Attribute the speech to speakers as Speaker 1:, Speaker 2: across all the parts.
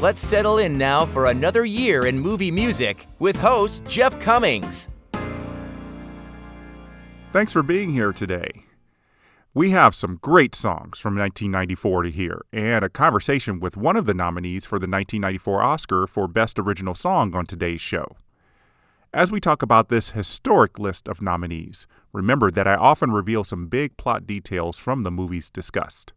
Speaker 1: Let's settle in now for another year in movie music with host Jeff Cummings.
Speaker 2: Thanks for being here today. We have some great songs from 1994 to hear, and a conversation with one of the nominees for the 1994 Oscar for Best Original Song on today's show. As we talk about this historic list of nominees, remember that I often reveal some big plot details from the movies discussed.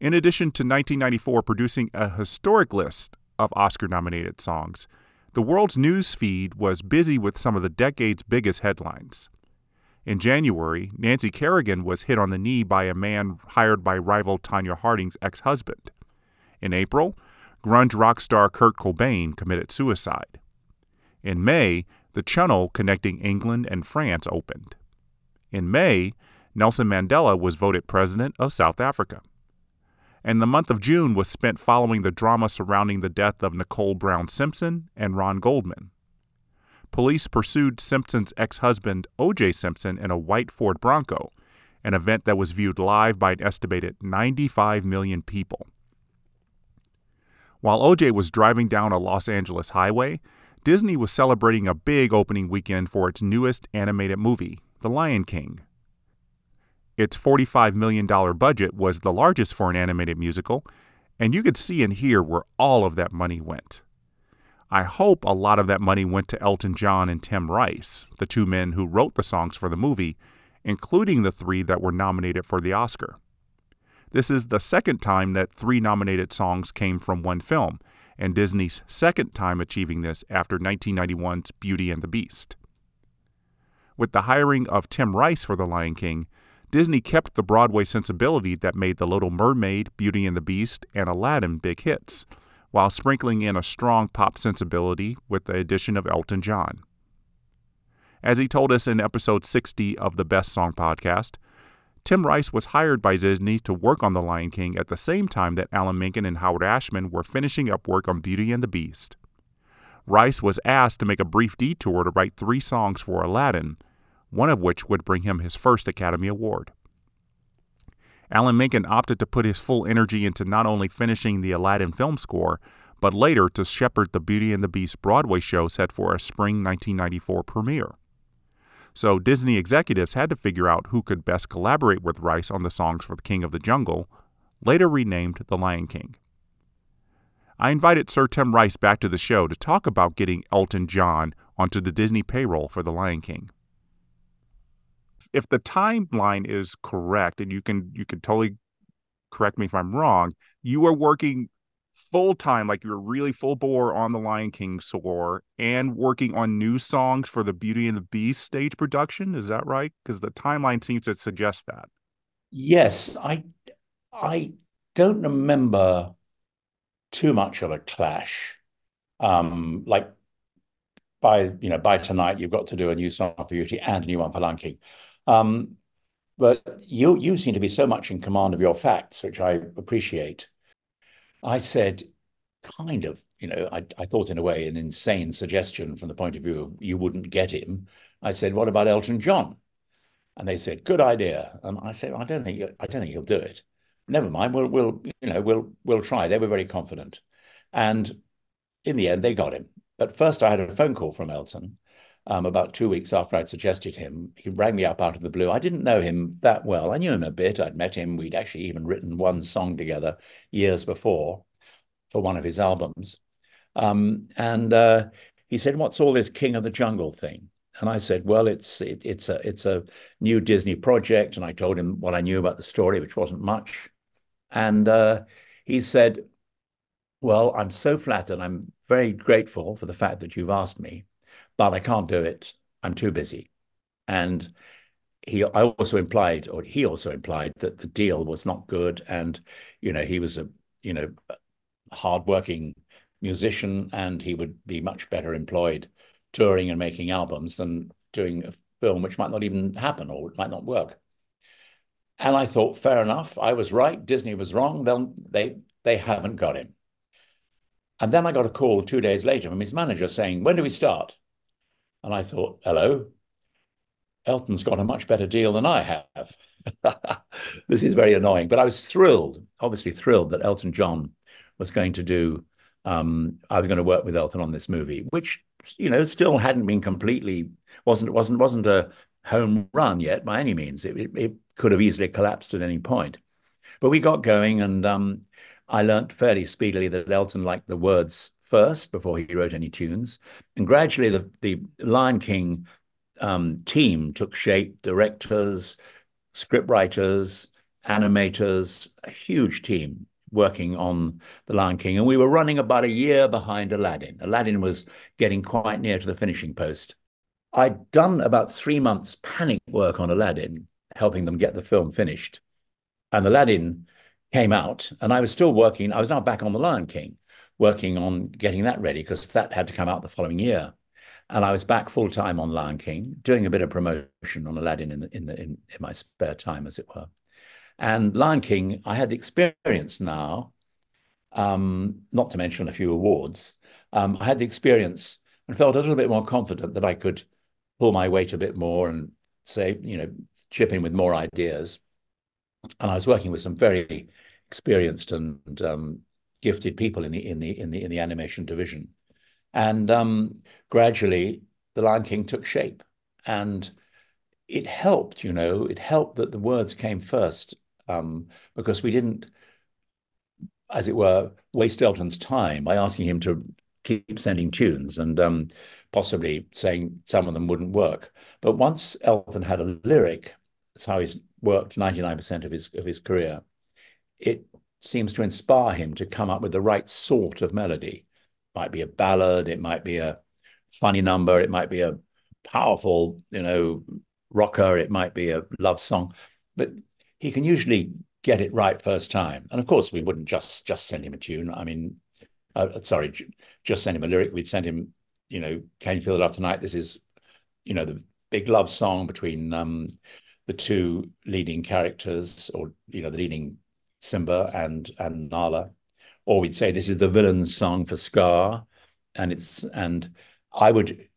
Speaker 2: In addition to 1994 producing a historic list of Oscar nominated songs, the world's news feed was busy with some of the decade's biggest headlines. In January, Nancy Kerrigan was hit on the knee by a man hired by rival Tonya Harding's ex husband. In April, grunge rock star Kurt Cobain committed suicide. In May, the channel connecting England and France opened. In May, Nelson Mandela was voted President of South Africa and the month of June was spent following the drama surrounding the death of Nicole Brown Simpson and Ron Goldman. Police pursued Simpson's ex husband, O.J. Simpson, in a white Ford Bronco, an event that was viewed live by an estimated 95 million people. While O.J. was driving down a Los Angeles highway, Disney was celebrating a big opening weekend for its newest animated movie, The Lion King. Its $45 million budget was the largest for an animated musical, and you could see and hear where all of that money went. I hope a lot of that money went to Elton John and Tim Rice, the two men who wrote the songs for the movie, including the three that were nominated for the Oscar. This is the second time that three nominated songs came from one film, and Disney's second time achieving this after 1991's Beauty and the Beast. With the hiring of Tim Rice for The Lion King, Disney kept the Broadway sensibility that made The Little Mermaid, Beauty and the Beast, and Aladdin big hits, while sprinkling in a strong pop sensibility with the addition of Elton John. As he told us in episode 60 of the Best Song podcast, Tim Rice was hired by Disney to work on The Lion King at the same time that Alan Menken and Howard Ashman were finishing up work on Beauty and the Beast. Rice was asked to make a brief detour to write three songs for Aladdin, one of which would bring him his first Academy Award. Alan Menken opted to put his full energy into not only finishing the Aladdin film score, but later to shepherd the Beauty and the Beast Broadway show set for a spring 1994 premiere. So Disney executives had to figure out who could best collaborate with Rice on the songs for The King of the Jungle, later renamed The Lion King. I invited Sir Tim Rice back to the show to talk about getting Elton John onto the Disney payroll for The Lion King if the timeline is correct, and you can you can totally correct me if I'm wrong, you are working full time, like you're really full bore on the Lion King score and working on new songs for the Beauty and the Beast stage production. Is that right? Because the timeline seems to suggest that.
Speaker 3: Yes, I I don't remember too much of a clash. Um, like by you know by tonight you've got to do a new song for Beauty and a new one for Lion King. Um, but you you seem to be so much in command of your facts, which I appreciate. I said, kind of, you know, I, I thought in a way an insane suggestion from the point of view of you wouldn't get him. I said, what about Elton John? And they said, good idea. And I said, I don't think I don't think he'll do it. Never mind, we'll we'll you know we'll we'll try. They were very confident, and in the end they got him. But first, I had a phone call from Elton um, about two weeks after I'd suggested him. He rang me up out of the blue. I didn't know him that well. I knew him a bit. I'd met him. We'd actually even written one song together years before for one of his albums. Um, and uh, he said, "What's all this King of the Jungle thing?" And I said, "Well, it's it, it's a it's a new Disney project." And I told him what I knew about the story, which wasn't much. And uh, he said, "Well, I'm so flattered. I'm very grateful for the fact that you've asked me." But I can't do it. I'm too busy. And he, I also implied, or he also implied that the deal was not good. And, you know, he was a, you know, hardworking musician and he would be much better employed touring and making albums than doing a film which might not even happen or might not work. And I thought, fair enough, I was right, Disney was wrong, Then they they haven't got him. And then I got a call two days later from his manager saying, when do we start? And I thought, hello, Elton's got a much better deal than I have. this is very annoying, but I was thrilled, obviously thrilled that Elton John was going to do. Um, I was going to work with Elton on this movie, which you know still hadn't been completely wasn't wasn't wasn't a home run yet by any means. It, it, it could have easily collapsed at any point, but we got going, and um, I learnt fairly speedily that Elton liked the words first before he wrote any tunes, and gradually the the Lion King um, team took shape. Directors, scriptwriters, animators, a huge team working on The Lion King. And we were running about a year behind Aladdin. Aladdin was getting quite near to the finishing post. I'd done about three months panic work on Aladdin, helping them get the film finished. And Aladdin came out, and I was still working. I was now back on The Lion King, working on getting that ready because that had to come out the following year. And I was back full time on Lion King, doing a bit of promotion on Aladdin in the, in, the, in, in my spare time, as it were. And Lion King, I had the experience now, um, not to mention a few awards. Um, I had the experience and felt a little bit more confident that I could pull my weight a bit more and say, you know, chip in with more ideas. And I was working with some very experienced and um, gifted people in the in the in the in the animation division, and um, gradually the Lion King took shape, and it helped. You know, it helped that the words came first um, because we didn't, as it were, waste Elton's time by asking him to keep sending tunes and um, possibly saying some of them wouldn't work. But once Elton had a lyric, that's how he's worked 99% of his of his career. It seems to inspire him to come up with the right sort of melody. It might be a ballad, it might be a funny number, it might be a powerful, you know, rocker, it might be a love song. But he can usually get it right first time. And of course, we wouldn't just just send him a tune. I mean, uh, sorry, just send him a lyric. We'd send him, you know, Can You Feel It Love Tonight? This is, you know, the big love song between um, the two leading characters, or you know, the leading Simba and and Nala. Or we'd say this is the villain's song for Scar, and it's and I would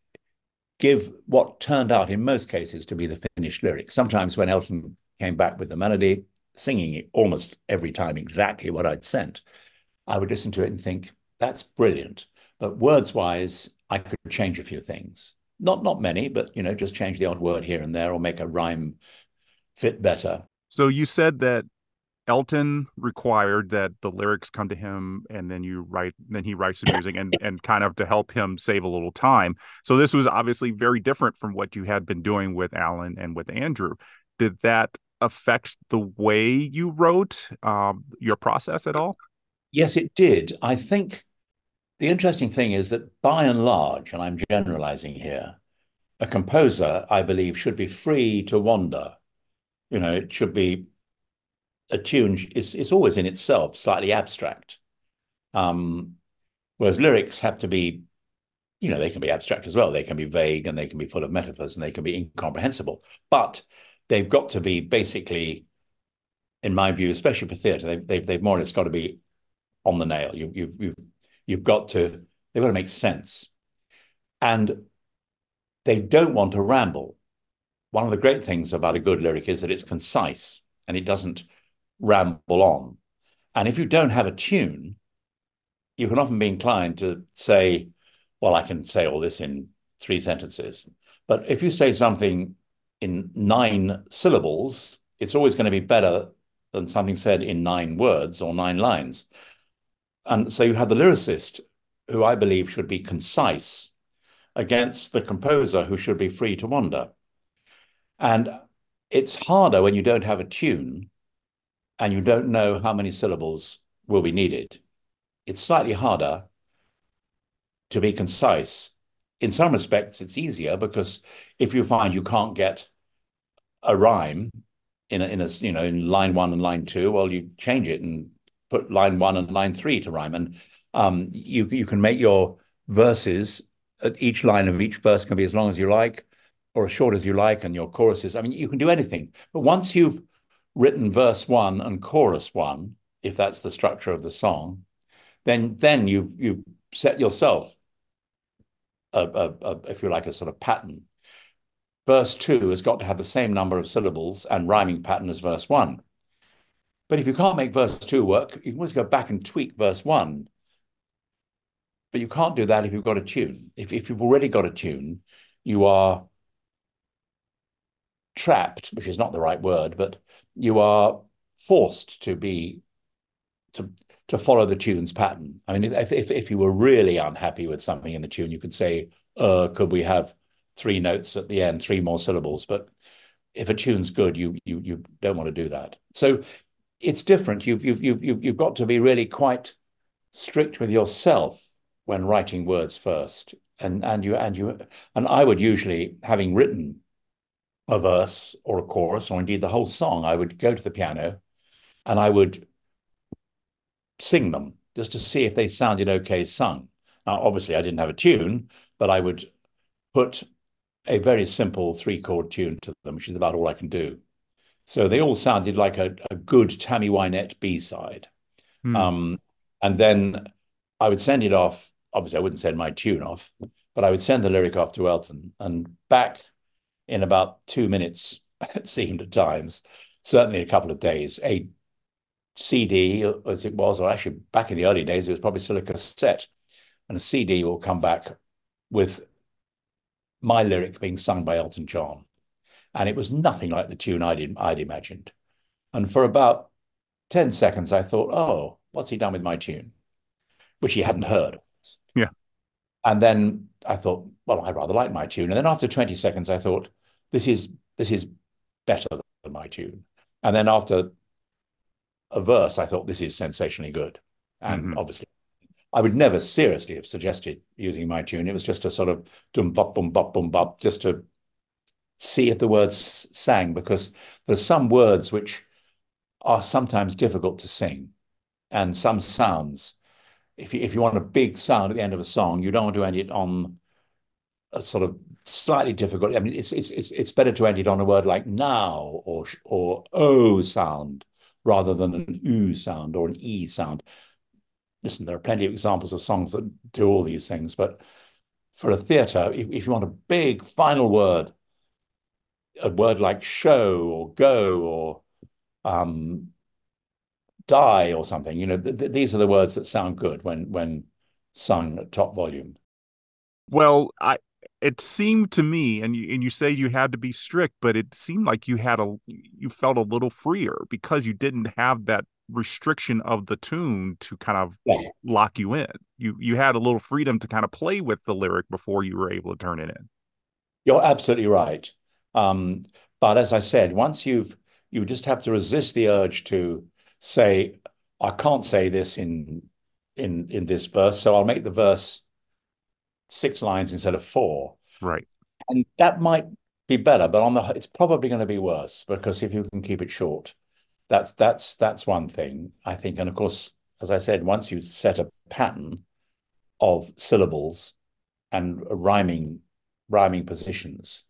Speaker 3: give what turned out in most cases to be the finished lyric. Sometimes when Elton came back with the melody, singing it almost every time exactly what I'd sent, I would listen to it and think, that's brilliant. But words wise, I could change a few things. Not not many, but you know, just change the odd word here and there or make a rhyme fit better.
Speaker 2: So you said that Elton required that the lyrics come to him and then you write then he writes the music and and kind of to help him save a little time. So this was obviously very different from what you had been doing with Alan and with Andrew. Did that affect the way you wrote um, your process at all?
Speaker 3: Yes, it did. I think the interesting thing is that by and large, and I'm generalizing here, a composer, I believe, should be free to wander. You know, it should be a tune is is always in itself slightly abstract. Um, whereas lyrics have to be, you know, they can be abstract as well. They can be vague and they can be full of metaphors and they can be incomprehensible. But they've got to be basically, in my view, especially for theatre, they've, they've, they've more or less got to be on the nail. You, you've, you've, you've got to, they've got to make sense. And they don't want to ramble. One of the great things about a good lyric is that it's concise and it doesn't ramble on. And if you don't have a tune, you can often be inclined to say, well, I can say all this in three sentences. But if you say something in nine syllables, it's always going to be better than something said in nine words or nine lines. And so you have the lyricist, who I believe should be concise, against the composer, who should be free to wander. And it's harder when you don't have a tune and you don't know how many syllables will be needed. It's slightly harder to be concise in some respects, it's easier because if you find you can't get a rhyme in a, in a you know in line one and line two, well, you change it and put line one and line three to rhyme. And Um, you you can make your verses at each line of each verse can be as long as you like or as short as you like, and your choruses. I mean, you can do anything. But once you've written verse one and chorus one, if that's the structure of the song, then then you you've set yourself a, a, a, if you like a sort of pattern. Verse two has got to have the same number of syllables and rhyming pattern as verse one. But if you can't make verse two work, you can always go back and tweak verse one. But you can't do that if you've got a tune. If, if you've already got a tune, you are trapped, which is not the right word, but you are forced to be to to follow the tune's pattern. I mean, if if, if you were really unhappy with something in the tune, you could say, uh, could we have three notes at the end, three more syllables? But if a tune's good, you you you don't want to do that. So it's different. You've you've you've you've got to be really quite strict with yourself when writing words first. And and you and you and I would usually, having written a verse or a chorus, or indeed the whole song, I would go to the piano and I would sing them just to see if they sounded okay sung. Now, obviously, I didn't have a tune, but I would put a very simple three chord tune to them, which is about all I can do. So they all sounded like a, a good Tammy Wynette B side. Hmm. Um, and then I would send it off. Obviously, I wouldn't send my tune off, but I would send the lyric off to Elton. And back in about two minutes, it seemed at times, certainly a couple of days, a CD as it was, or actually back in the early days, it was probably still a cassette, and a CD will come back with my lyric being sung by Elton John, and it was nothing like the tune I'd I'd imagined. And for about ten seconds, I thought, "Oh, what's he done with my tune?" Which he hadn't heard.
Speaker 2: Yeah.
Speaker 3: And then I thought, well, I rather like my tune. And then after 20 seconds, I thought, this is this is better than my tune. And then after a verse, I thought this is sensationally good. And mm-hmm. obviously, I would never seriously have suggested using my tune. It was just a sort of dum bop bum bop bum bop, just to see if the words sang, because there's some words which are sometimes difficult to sing, and some sounds. If you, if you want a big sound at the end of a song, you don't want to end it on a sort of slightly difficult. I mean, it's it's it's it's better to end it on a word like now or or o sound rather than an u sound or an e sound. Listen, there are plenty of examples of songs that do all these things, but for a theatre, if, if you want a big final word, a word like show or go or um, die or something, you know, th- th- these are the words that sound good when when sung at top volume.
Speaker 2: Well, I it seemed to me, and you and you say you had to be strict, but it seemed like you had a you felt a little freer because you didn't have that restriction of the tune to kind of yeah. lock you in. You you had a little freedom to kind of play with the lyric before you were able to turn it in.
Speaker 3: You're absolutely right. Um, but as I said, once you've you just have to resist the urge to say, I can't say this in in in this verse, so I'll make the verse six lines instead of four.
Speaker 2: Right.
Speaker 3: And that might be better, but on the it's probably going to be worse because if you can keep it short, that's that's that's one thing I think. And of course, as I said, once you set a pattern of syllables and rhyming rhyming positions,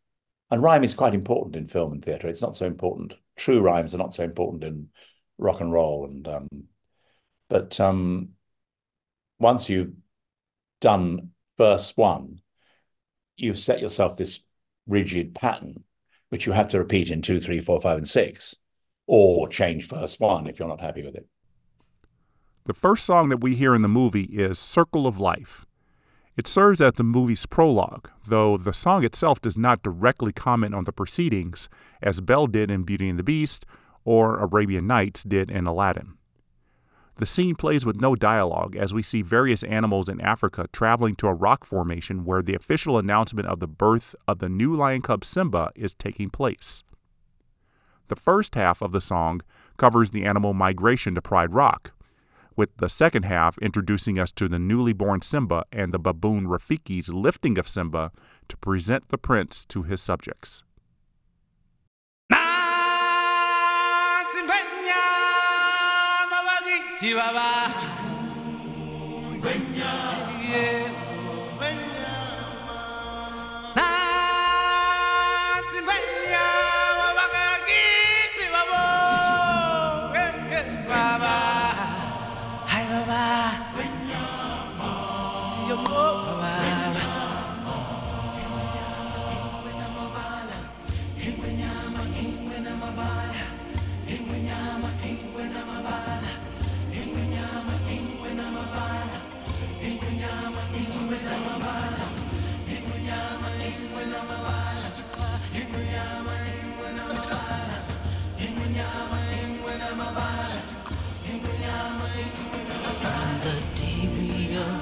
Speaker 3: and rhyme is quite important in film and theatre. It's not so important. True rhymes are not so important in rock and roll, and um, but um, once you've done verse one, you've set yourself this rigid pattern, which you have to repeat in two, three, four, five, and six, or change verse one if you're not happy with it.
Speaker 2: The first song that we hear in the movie is Circle of Life. It serves as the movie's prologue, though the song itself does not directly comment on the proceedings, as Belle did in Beauty and the Beast or Arabian Nights did in Aladdin. The scene plays with no dialogue as we see various animals in Africa traveling to a rock formation where the official announcement of the birth of the new lion cub Simba is taking place. The first half of the song covers the animal migration to Pride Rock, with the second half introducing us to the newly born Simba and the baboon Rafiki's lifting of Simba to present the prince to his subjects. Chihuahua.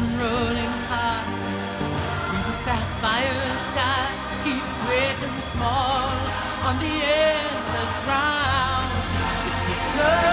Speaker 4: unrolling high through the sapphire sky keeps and small on the endless round. It's the sun.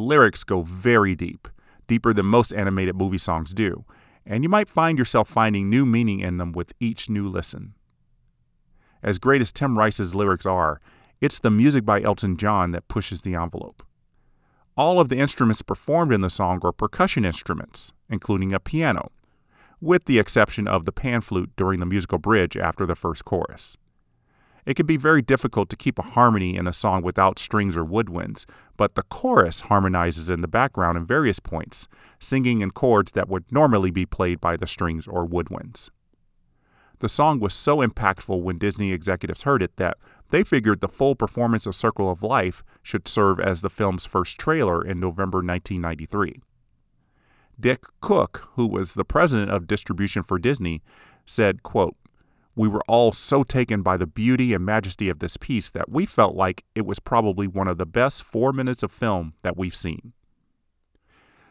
Speaker 4: Lyrics go very deep, deeper than most animated movie songs do, and you might find yourself finding new meaning in them with each new listen. As great as Tim Rice's lyrics are, it's the music by Elton John that pushes the envelope. All of the instruments performed in the song are percussion instruments, including a piano, with the exception of the pan flute during the musical bridge after the first chorus. It can be very difficult to keep a harmony in a song without strings or woodwinds, but the chorus harmonizes in the background in various points, singing in chords that would normally be played by the strings or woodwinds. The song was so impactful when Disney executives heard it that they figured the full performance of Circle of Life should serve as the film's first trailer in November 1993. Dick Cook, who was the president of distribution for Disney, said, quote, we were all so taken by the beauty and majesty of this piece that we felt like it was probably one of the best four minutes of film that we've seen.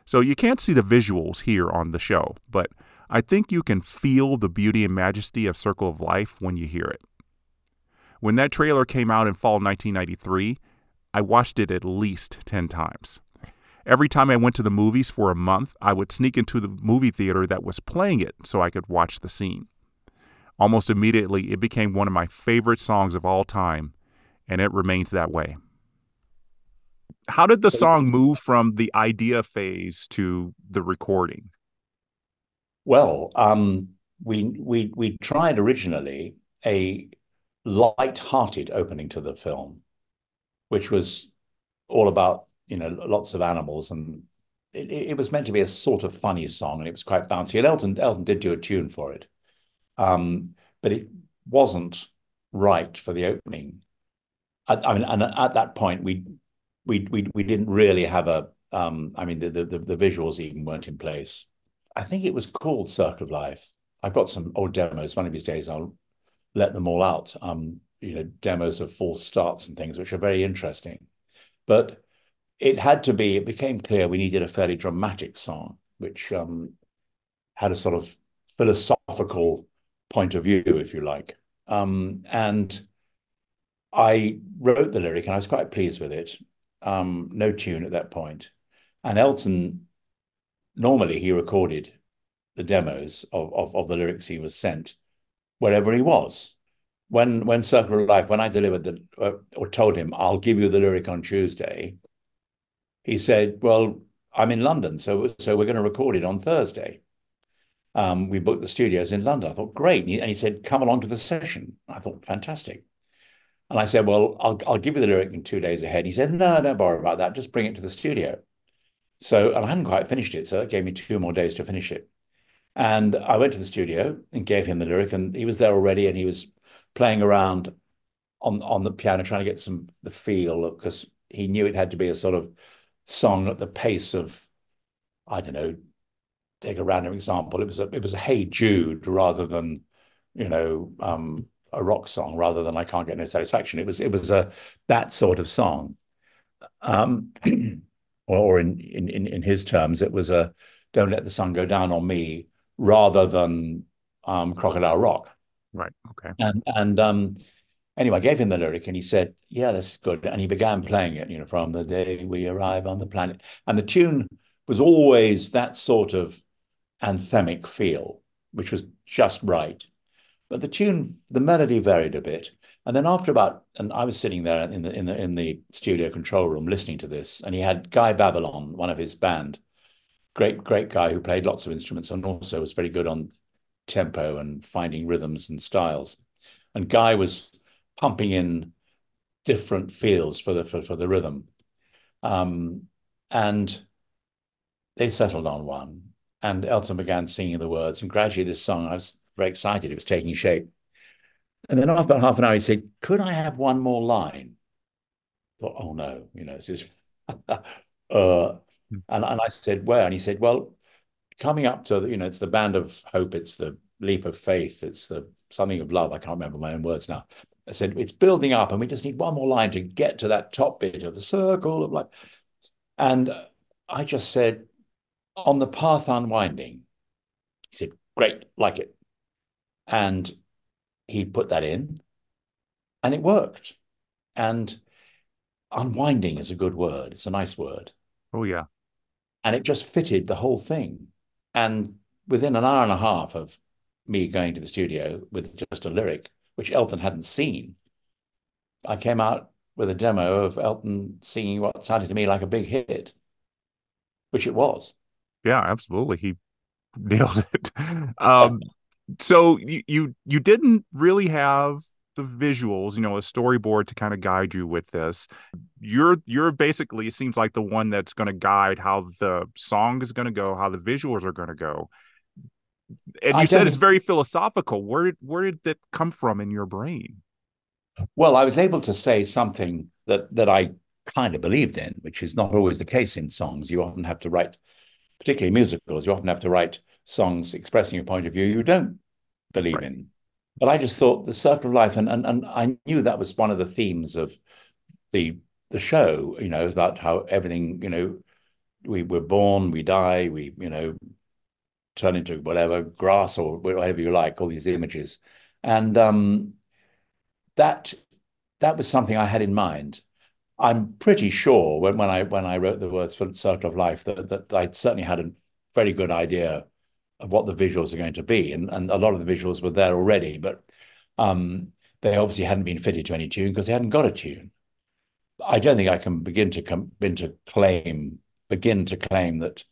Speaker 4: So you can't see the visuals here on the show, but
Speaker 2: I think you can feel the beauty and majesty of Circle of Life when you hear it. When that trailer came out in fall 1993, I watched it at least 10 times. Every time I went to the movies for a month, I would sneak into the movie theater that was playing it so I could watch the scene. Almost immediately, it became one of my favorite songs of all time, and it remains that way. How did the song move from the idea phase to the recording?
Speaker 3: Well, um, we we we tried originally a light-hearted opening to the film, which was all about you know lots of animals, and it, it was meant to be a sort of funny song, and it was quite bouncy. And Elton Elton did do a tune for it, but it wasn't right for the opening. I, mean, and at that point, we we we we didn't really have a. Um, I mean, the, visuals even weren't in place. I think it was called Circle of Life. I've got some old demos. One of these days, I'll let them all out. Um, you know, demos of false starts and things, which are very interesting. But it had to be. It became clear we needed a fairly dramatic song, which um, had a sort of philosophical point of view, if you like. Um, and I wrote the lyric, and I was quite pleased with it. Um, no tune at that point. And Elton normally he recorded the demos of, of, of the lyrics he was sent wherever he was. When when Circle of Life, when I delivered the uh, or told him I'll give you the lyric on Tuesday, he said, "Well, I'm in London, so so we're going to record it on Thursday." Um, we booked the studios in London. I thought, great. And he, and he, said, come along to the session. I thought, fantastic. And I said, well, I'll, I'll give you the lyric in two days ahead. He said, no, don't bother about that. Just bring it to the studio. So, and I hadn't quite finished it, so that gave me two more days to finish it. And I went to the studio and gave him the lyric, and he was there already, and he was playing around on on the piano, trying to get some the feel because he knew it had to be a sort of song at the pace of, I don't know, take a random example. It was a it was a Hey Jude rather than, you know, um, a rock song rather than I can't get no satisfaction. It was it was a that sort of song. Um, or in in in his terms, it was a "Don't let the sun go down on me" rather than um, "Crocodile Rock."
Speaker 2: Right. Okay.
Speaker 3: And and um, anyway, I gave him the lyric, and he said, "Yeah, that's good." And he began playing it. You know, from the day we arrive on the planet, and the tune was always that sort of anthemic feel, which was just right. But the tune, the melody varied a bit. And then after about, and I was sitting there in the in the in the studio control room listening to this, and he had Guy Babylon, one of his band, great great guy who played lots of instruments and also was very good on tempo and finding rhythms and styles. And Guy was pumping in different feels for the for, for the rhythm, um, and they settled on one. And Elton began singing the words, and gradually this song, I was very excited. It was taking shape. And then after half an hour, he said, Could I have one more line? I thought, oh no, you know, this is uh, hmm. and, and I said, Where? And he said, Well, coming up to you know, it's the band of hope, it's the leap of faith, it's the something of love. I can't remember my own words now. I said, it's building up, and we just need one more line to get to that top bit of the circle of life. And I just said, on the path unwinding. He said, great, like it. And he put that in and it worked. And unwinding is a good word. It's a nice word.
Speaker 2: Oh, yeah.
Speaker 3: And it just fitted the whole thing. And within an hour and a half of me going to the studio with just a lyric, which Elton hadn't seen, I came out with a demo of Elton singing what sounded to me like a big hit, which it was.
Speaker 2: Yeah, absolutely. He nailed it. Um, so you, you you didn't really have the visuals, you know, a storyboard to kind of guide you with this. You're you're basically it seems like the one that's going to guide how the song is going to go, how the visuals are going to go. And you I said it's very philosophical. Where did where did that come from in your brain?
Speaker 3: Well, I was able to say something that that I kind of believed in, which is not always the case in songs. You often have to write, particularly musicals, you often have to write songs expressing a point of view you don't believe right. in. But I just thought the circle of life, and, and and I knew that was one of the themes of the the show. You know about how everything. You know, we were born, we die, we you know turn into whatever grass or whatever you like, all these images. And um, that that was something I had in mind. I'm pretty sure when, when I when I wrote the words for Circle of Life that, that I certainly had a very good idea of what the visuals are going to be, and, and a lot of the visuals were there already, but um, they obviously hadn't been fitted to any tune because they hadn't got a tune. I don't think I can begin to come begin to claim begin to claim that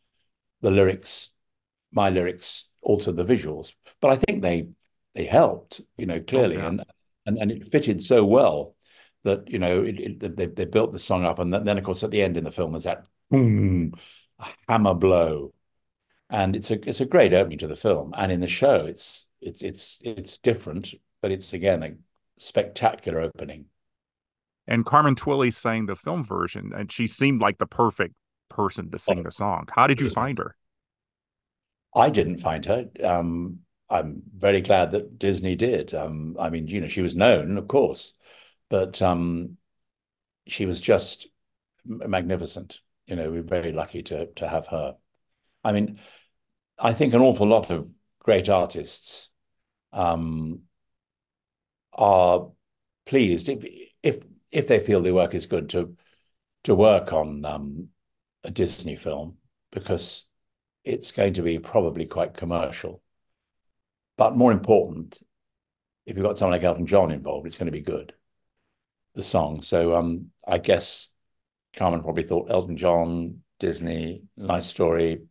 Speaker 3: the lyrics, my lyrics, altered the visuals, but I think they they helped, you know, clearly, oh, yeah. and and and it fitted so well that you know it, it, they they built the song up, and then, then of course at the end in the film there's that boom, hammer blow, and it's a it's a great opening to the film, and in the show it's it's it's it's different, but it's again a spectacular opening.
Speaker 2: And Carmen Twillie sang the film version, and she seemed like the perfect person to sing oh, the song. How did you find her?
Speaker 3: I didn't find her. Um, I'm very glad that Disney did. Um, I mean, you know, she was known, of course, but um, she was just magnificent. You know, we're very lucky to to have her. I mean, I think an awful lot of great artists um, are pleased if if if they feel their work is good to to work on um, a Disney film because it's going to be probably quite commercial. But more important, if you've got someone like Elton John involved, it's going to be good. The song. So um, I guess Carmen probably thought Elton John, Disney, nice story,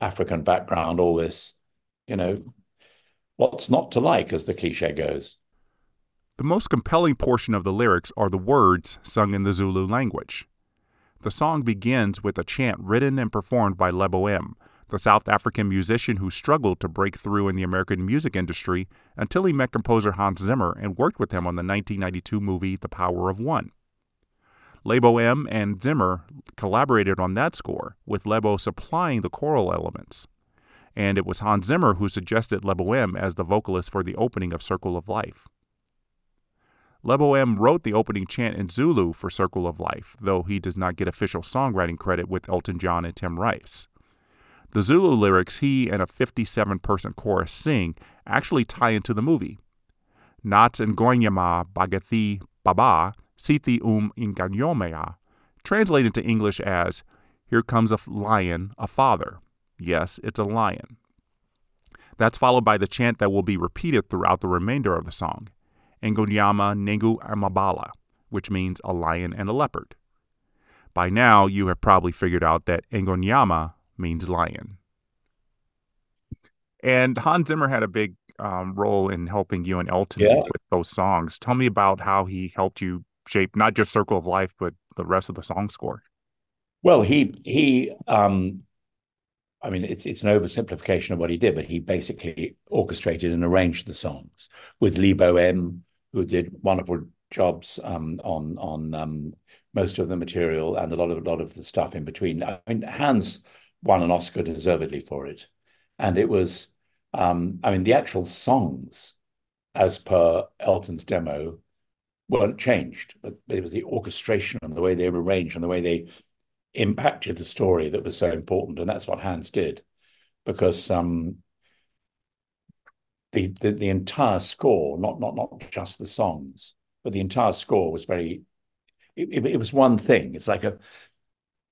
Speaker 3: African background, all this. You know, what's not to like, as the cliche goes.
Speaker 2: The most compelling portion of the lyrics are the words sung in the Zulu language. The song begins with a chant written and performed by Lebo M, the South African musician who struggled to break through in the American music industry until he met composer Hans Zimmer and worked with him on the 1992 movie The Power of One. Lebo M and Zimmer collaborated on that score, with Lebo supplying the choral elements. And it was Hans Zimmer who suggested Lebo M as the vocalist for the opening of Circle of Life. Lebo M wrote the opening chant in Zulu for Circle of Life, though he does not get official songwriting credit with Elton John and Tim Rice. The Zulu lyrics he and a 57 person chorus sing actually tie into the movie. Nats Ngonyama Bagathi Baba Siti Um Ingonyama translated into English as Here comes a lion, a father. Yes, it's a lion. That's followed by the chant that will be repeated throughout the remainder of the song, Ngonyama Nengu Amabala, which means a lion and a leopard. By now, you have probably figured out that Ngonyama means lion. And Hans Zimmer had a big um, role in helping you and Elton yeah. with those songs. Tell me about how he helped you shape not just Circle of Life, but the rest of the song score.
Speaker 3: Well, he he um, I mean, it's it's an oversimplification of what he did, but he basically orchestrated and arranged the songs with Lebo M, who did wonderful jobs um, on on um, most of the material and a lot of a lot of the stuff in between. I mean, Hans won an Oscar deservedly for it. And it was, um, I mean, the actual songs, as per Elton's demo, weren't changed, but it was the orchestration and the way they were arranged and the way they impacted the story that was so important. And that's what Hans did, because um, the, the, the entire score, not not not just the songs, but the entire score was very. It, it, it was one thing. It's like a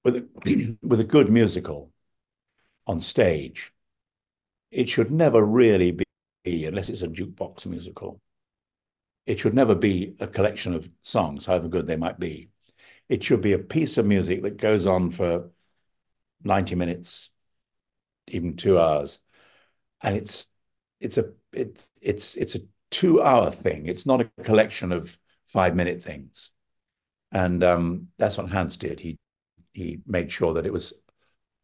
Speaker 3: with a, with a good musical on stage, it should never really be, unless it's a jukebox musical, it should never be a collection of songs, however good they might be. It should be a piece of music that goes on for 90 minutes, even two hours. And it's it's a it, it's it's a two hour thing. It's not a collection of five minute things. And um, that's what Hans did. He he made sure that it was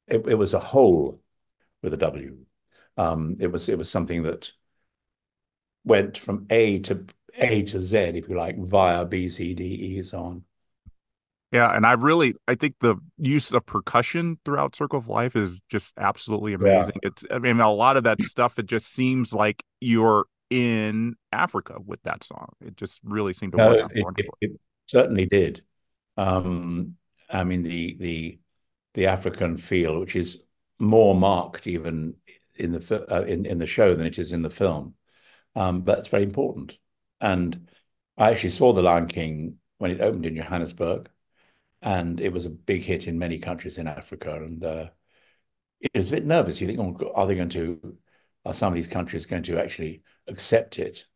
Speaker 3: it, it was a whole with a W. Um, it was it was something that went from A to A to Z, if you like, via B, C, D, E, so on.
Speaker 2: Yeah, and I really I think the use of percussion throughout Circle of Life is just absolutely amazing. Yeah. It's I mean a lot of that stuff it just seems like you're in Africa with that song. It just really seemed to work
Speaker 3: it, it, it, certainly did. Um, I mean the the the African feel, which is more marked even in the uh, in in the show than it is in the film, um, but it's very important. And I actually saw The Lion King when it opened in Johannesburg, and it was a big hit in many countries in Africa. And uh, it was a bit nervous. You think, oh, are they going to? Are some of these countries going to actually accept it?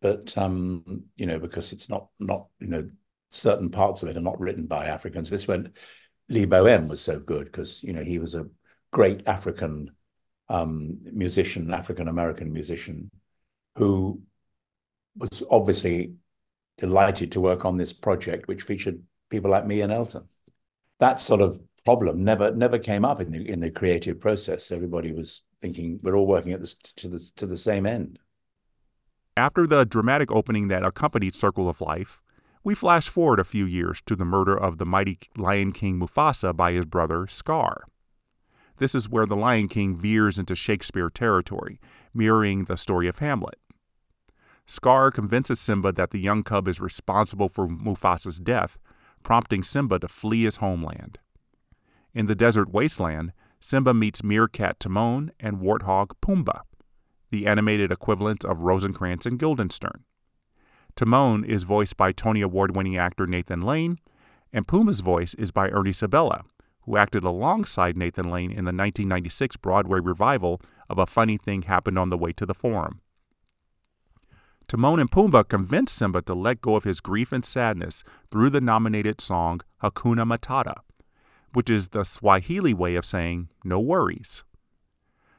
Speaker 3: But um, you know, because it's not not you know certain parts of it are not written by Africans. This when Lebo M was so good because you know he was a great African um, musician, African American musician, who was obviously delighted to work on this project, which featured people like me and Elton. That sort of problem never never came up in the in the creative process. Everybody was thinking we're all working at this to the to the same end.
Speaker 2: After the dramatic opening that accompanied Circle of Life, we flash forward a few years to the murder of the mighty Lion King Mufasa by his brother Scar. This is where the Lion King veers into Shakespeare territory, mirroring the story of Hamlet. Scar convinces Simba that the young cub is responsible for Mufasa's death, prompting Simba to flee his homeland. In the desert wasteland, Simba meets meerkat Timon and warthog Pumbaa, the animated equivalent of Rosencrantz and Guildenstern. Timon is voiced by Tony Award winning actor Nathan Lane, and Pumbaa's voice is by Ernie Sabella, who acted alongside Nathan Lane in the 1996 Broadway revival of A Funny Thing Happened on the Way to the Forum. Timon and Pumbaa convince Simba to let go of his grief and sadness through the nominated song Hakuna Matata, which is the Swahili way of saying no worries.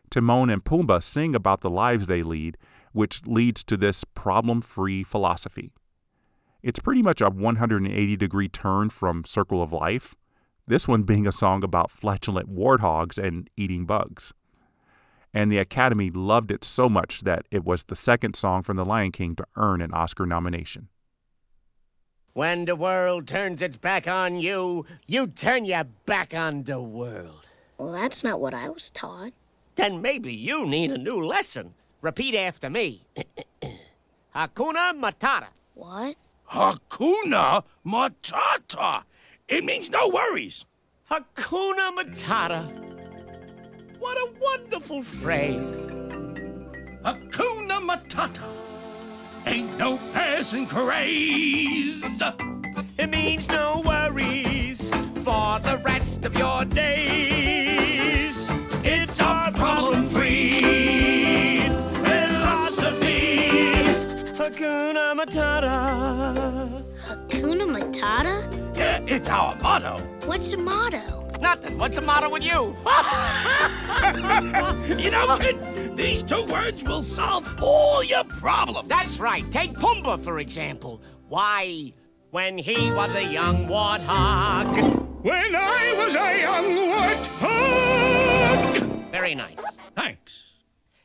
Speaker 2: Timon and Pumbaa sing about the lives they lead, which leads to this problem free philosophy. It's pretty much a 180 degree turn from Circle of Life, this one being a song about flatulent warthogs and eating bugs. And the Academy loved it so much that it was the second song from The Lion King to earn an Oscar nomination.
Speaker 5: When the world turns its back on you, you turn your back on the world.
Speaker 6: Well, that's not what I was taught.
Speaker 5: Then maybe you need a new lesson. Repeat after me. Hakuna Matata.
Speaker 6: What?
Speaker 7: Hakuna Matata. It means no worries.
Speaker 5: Hakuna Matata. What a wonderful phrase.
Speaker 7: Hakuna Matata. Ain't no passing craze.
Speaker 5: It means no worries for the rest of your days.
Speaker 7: It's a problem free
Speaker 5: Hakuna Matata.
Speaker 6: Hakuna Matata?
Speaker 7: Yeah, it's our motto.
Speaker 6: What's the motto?
Speaker 5: Nothing. What's the motto with you?
Speaker 7: You know, kid, these two words will solve all your problems.
Speaker 5: That's right. Take Pumbaa, for example. Why, when he was a young warthog.
Speaker 7: When I was a young warthog.
Speaker 5: Very nice.
Speaker 7: Thanks.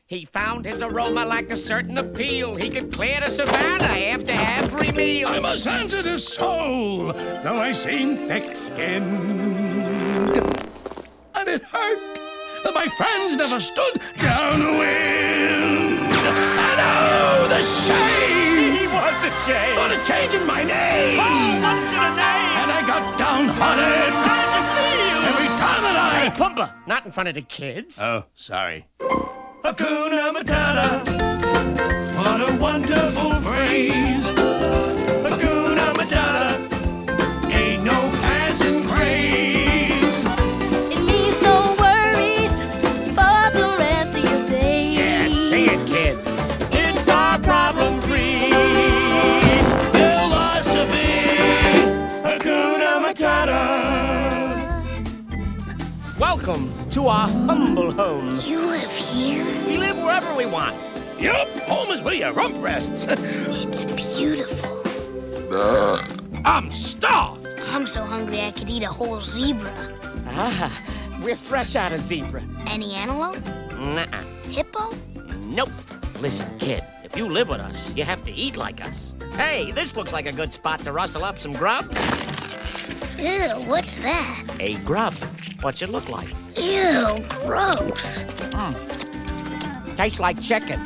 Speaker 5: He found his aroma like a certain appeal. He could clear the savannah after every meal.
Speaker 7: I'm a sensitive soul, though I seem thick-skinned. And it hurt that my friends never stood downwind. And oh, the shame!
Speaker 5: He was a shame.
Speaker 7: On a change in my name!
Speaker 5: Oh, what's in a name?
Speaker 7: And I got downhearted
Speaker 5: How'd you feel?
Speaker 7: every time that I.
Speaker 5: Hey,
Speaker 7: I...
Speaker 5: Pumbaa, not in front of the kids.
Speaker 7: Oh, sorry. Hakuna Matata. What a wonderful phrase. Hakuna Matata.
Speaker 5: To our humble home.
Speaker 6: You live here?
Speaker 5: We live wherever we want.
Speaker 7: Yup, home is where your rump rests.
Speaker 6: It's beautiful.
Speaker 7: I'm starved.
Speaker 6: I'm so hungry I could eat a whole zebra.
Speaker 5: Ah, we're fresh out of zebra.
Speaker 6: Any antelope?
Speaker 5: Nuh-uh.
Speaker 6: Hippo?
Speaker 5: Nope. Listen, kid, if you live with us, you have to eat like us. Hey, this looks like a good spot to rustle up some grub.
Speaker 6: Ew, what's that?
Speaker 5: A grub. What's it look like?
Speaker 6: Ew, gross.
Speaker 5: Tastes like chicken.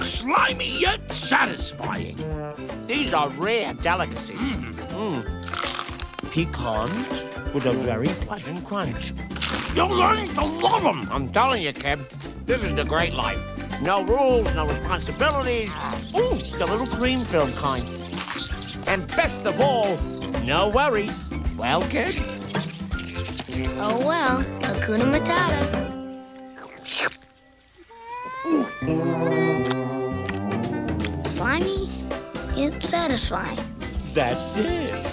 Speaker 7: Slimy yet satisfying.
Speaker 5: These are rare delicacies. Mm. Pecans with a very pleasant crunch.
Speaker 7: You're going to love them.
Speaker 5: I'm telling you, kid, this is the great life. No rules, no responsibilities. Ooh, the little cream filled kind. And best of all, no worries. Well, kid?
Speaker 6: Oh well, Hakuna Matata. Slimy, yet satisfying.
Speaker 5: That's it.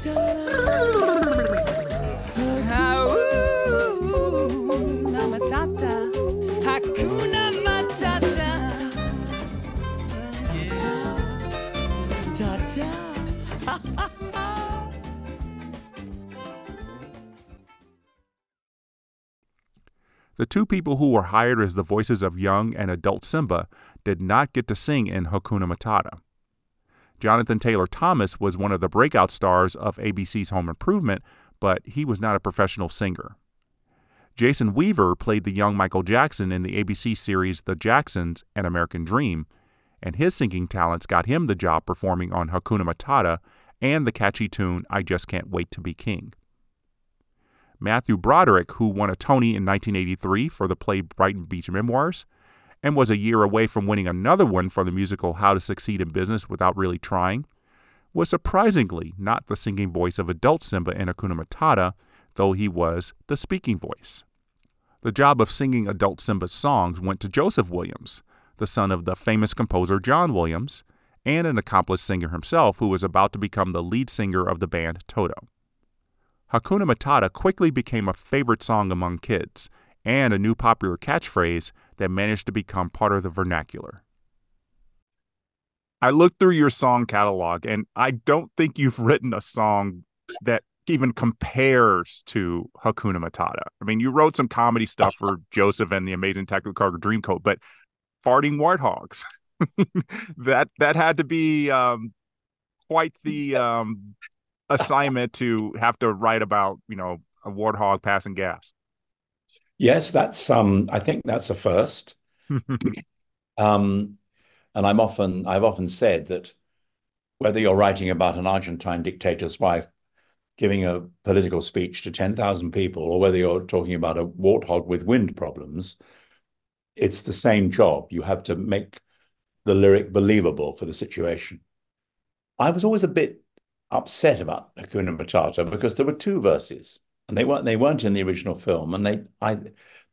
Speaker 2: The two people who were hired as the voices of young and adult Simba did not get to sing in Hakuna Matata. Jonathan Taylor Thomas was one of the breakout stars of ABC's Home Improvement, but he was not a professional singer. Jason Weaver played the young Michael Jackson in the ABC series The Jacksons and American Dream, and his singing talents got him the job performing on Hakuna Matata and the catchy tune I Just Can't Wait to Be King. Matthew Broderick, who won a Tony in 1983 for the play Brighton Beach Memoirs, and was a year away from winning another one for the musical How to Succeed in Business Without Really Trying, was surprisingly not the singing voice of adult Simba in Hakuna Matata, though he was the speaking voice. The job of singing adult Simba's songs went to Joseph Williams, the son of the famous composer John Williams, and an accomplished singer himself who was about to become the lead singer of the band Toto. Hakuna Matata quickly became a favorite song among kids and a new popular catchphrase that managed to become part of the vernacular. I looked through your song catalog and I don't think you've written a song that even compares to Hakuna Matata. I mean, you wrote some comedy stuff for Joseph and the Amazing Technicolor Dreamcoat, but farting warthogs. that that had to be um, quite the um, assignment to have to write about, you know, a warthog passing gas.
Speaker 3: Yes, that's um I think that's a first. Um, and I'm often I've often said that whether you're writing about an Argentine dictator's wife giving a political speech to 10,000 people, or whether you're talking about a warthog with wind problems, it's the same job. You have to make the lyric believable for the situation. I was always a bit upset about Hakuna Matata because there were two verses, and they weren't they weren't in the original film, and they I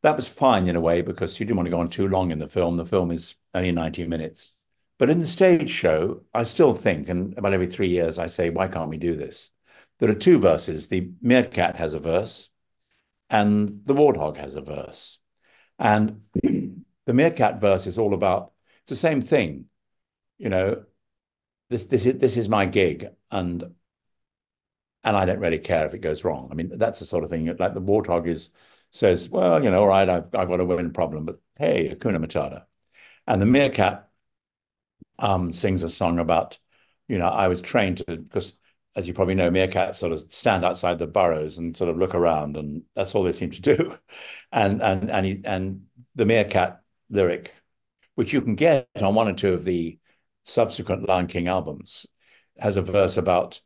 Speaker 3: that was fine in a way because you didn't want to go on too long in the film. The film is only 90 minutes. But in the stage show, I still think, and about every three years, I say, why can't we do this? There are two verses. The meerkat has a verse, and the warthog has a verse. And the meerkat verse is all about it's the same thing. You know, this this is this is my gig, and and I don't really care if it goes wrong. I mean, that's the sort of thing like the warthog is says, well, you know, all right, I've I've got a wind problem, but hey, Hakuna Matata. And the meerkat um, sings a song about, you know, I was trained to because as you probably know, meerkats sort of stand outside the burrows and sort of look around, and that's all they seem to do. And and and he, and the meerkat lyric, which you can get on one or two of the subsequent Lion King albums, has a verse about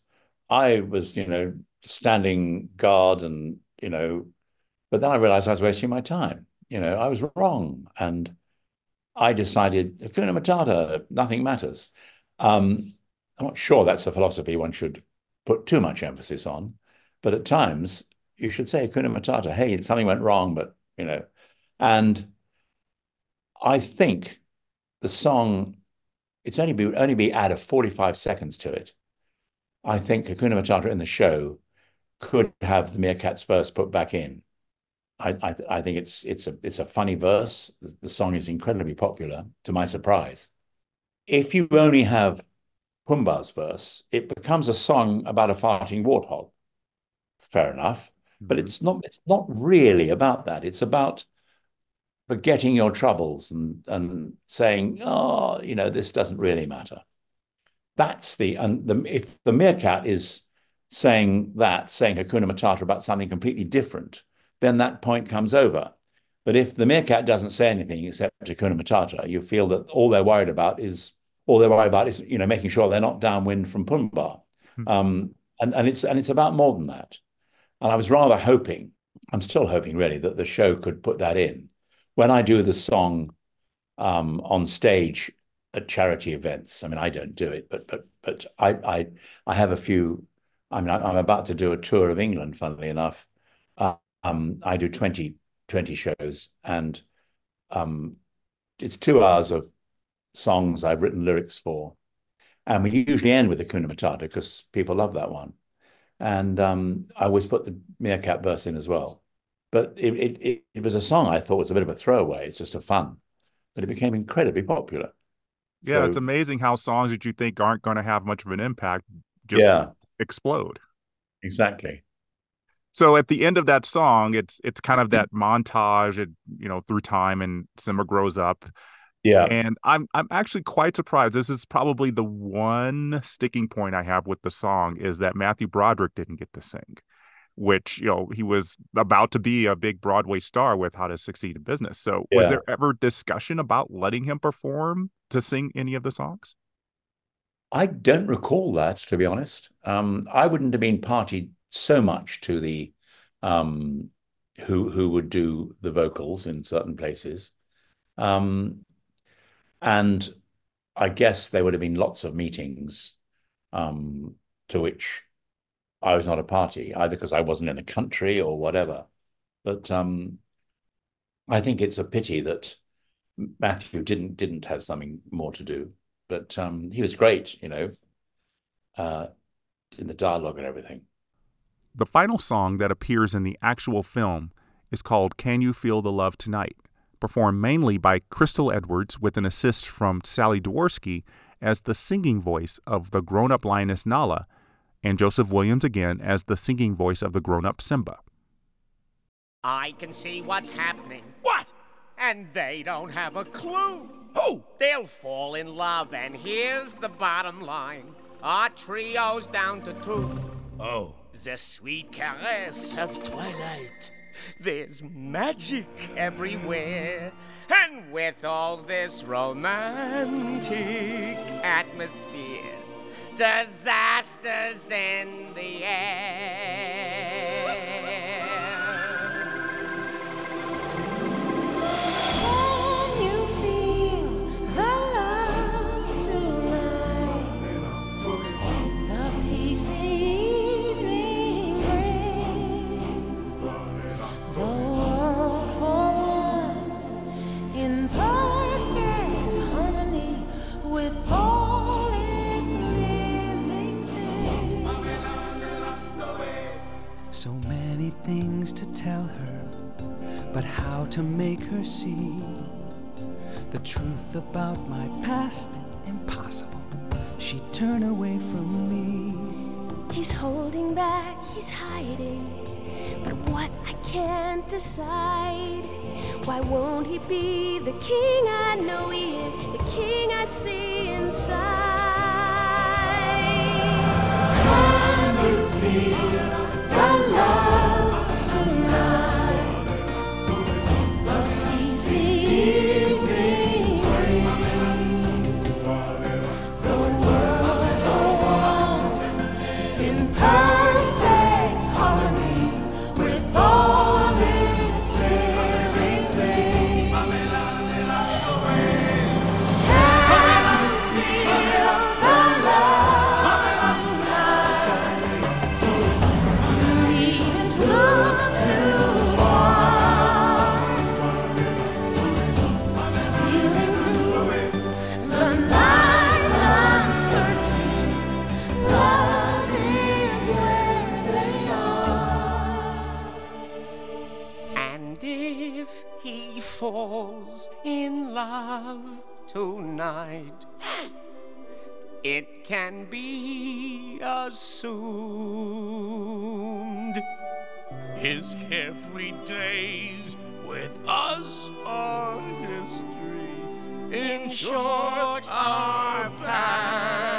Speaker 3: I was, you know, standing guard and you know, but then I realized I was wasting my time. You know, I was wrong, and I decided Hakuna Matata, nothing matters. Um, I'm not sure that's a philosophy one should put too much emphasis on, but at times you should say Hakuna Matata. Hey, something went wrong, but you know, and I think the song it's only be only be add a 45 seconds to it. I think Hakuna Matata in the show could have the Meerkats verse put back in. I, I, I think it's it's a it's a funny verse. The song is incredibly popular, to my surprise. If you only have Pumbaa's verse, it becomes a song about a farting warthog. Fair enough, but
Speaker 2: Mhm.
Speaker 3: it's not it's not really about that. It's about forgetting your troubles and and saying, oh, you know, this doesn't really matter. That's the and the if the meerkat is saying that, saying Hakuna Matata about something completely different, then that point comes over. But if the meerkat doesn't say anything except Hakuna Matata, you feel that all they're worried about is all they're worried about is you know making sure they're not downwind from Pumbaa.
Speaker 2: Hmm.
Speaker 3: Um, and and it's and it's about more than that. And I was rather hoping, I'm still hoping really that the show could put that in. When I do the song um, on stage at charity events, I mean I don't do it, but but but I I I have a few. I mean I'm about to do a tour of England. Funnily enough, um, I do 20, 20 shows, and um, it's two hours of songs I've written lyrics for, and we usually end with Hakuna Matata because people love that one. And um, I always put the Meerkat verse in as well. But it, it, it was a song I thought was a bit of a throwaway. It's just a fun, but it became incredibly popular.
Speaker 2: Yeah, it's amazing how songs that you think aren't going to have much of an impact just
Speaker 3: yeah,
Speaker 2: explode.
Speaker 3: exactly.
Speaker 2: So at the end of that song, it's it's kind of mm-hmm. that montage, and you know, through time, and Simba grows up,
Speaker 3: Yeah.
Speaker 2: and I'm I'm actually quite surprised. This is probably the one sticking point I have with the song is that Matthew Broderick didn't get to sing, which you know he was about to be a big Broadway star with How to Succeed in Business. So was there ever discussion about letting him perform to sing any of the songs?
Speaker 3: I don't recall that, to be honest. Um, I wouldn't have been party so much to the um, who who would do the vocals in certain places. Um, and I guess there would have been lots of meetings um, to which I was not a party, either because I wasn't in the country or whatever. But um, I think it's a pity that Matthew didn't didn't have something more to do. But um, he was great, you know, uh, in the dialogue and everything.
Speaker 2: The final song that appears in the actual film is called Can You Feel the Love Tonight, performed mainly by Kristle Edwards with an assist from Sally Dworsky as the singing voice of the grown up lioness Nala, and Joseph Williams again as the singing voice of the grown up Simba.
Speaker 5: I can see what's happening. What? And they don't have a clue.
Speaker 7: Who?
Speaker 5: They'll fall in love, and here's the bottom line. Our trio's down to two.
Speaker 7: Oh.
Speaker 5: The sweet caress of twilight. There's magic everywhere. And with all this romantic atmosphere, disasters in the air.
Speaker 8: Things
Speaker 9: to tell her, but how to make her see the truth about my past? Impossible. She'd turn away from me.
Speaker 8: He's holding back, he's hiding. But what I can't decide. Why won't he be the king I know he is, the king I see inside? Can you feel love tonight.
Speaker 5: It can be assumed
Speaker 7: His carefree days with us are history. In short, our pal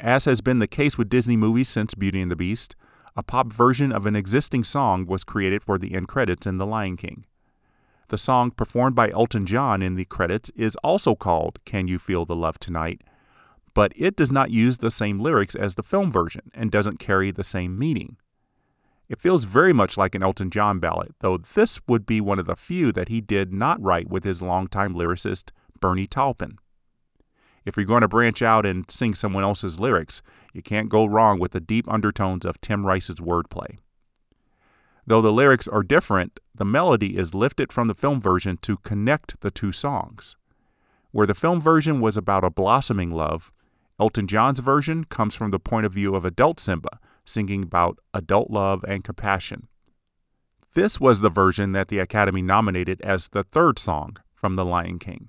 Speaker 2: As has been the case with Disney movies since Beauty and the Beast, a pop version of an existing song was created for the end credits in The Lion King. The song performed by Elton John in the credits is also called Can You Feel the Love Tonight, but it does not use the same lyrics as the film version and doesn't carry the same meaning. It feels very much like an Elton John ballad, though this would be one of the few that he did not write with his longtime lyricist, Bernie Taupin. If you're going to branch out and sing someone else's lyrics, you can't go wrong with the deep undertones of Tim Rice's wordplay. Though the lyrics are different, the melody is lifted from the film version to connect the two songs. Where the film version was about a blossoming love, Elton John's version comes from the point of view of adult Simba, singing about adult love and compassion. This was the version that the Academy nominated as the third song from The Lion King.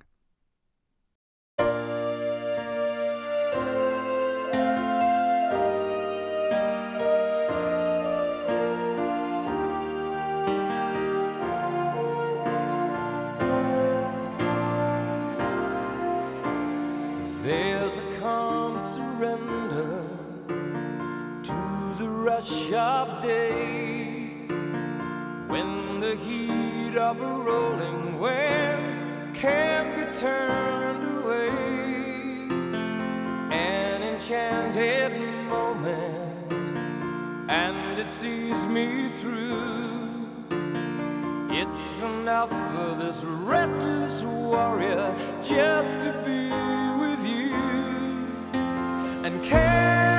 Speaker 9: Of day when the heat of a rolling wave can be turned away. An enchanted moment, and it sees me through. It's enough for this restless warrior just to be with you. And can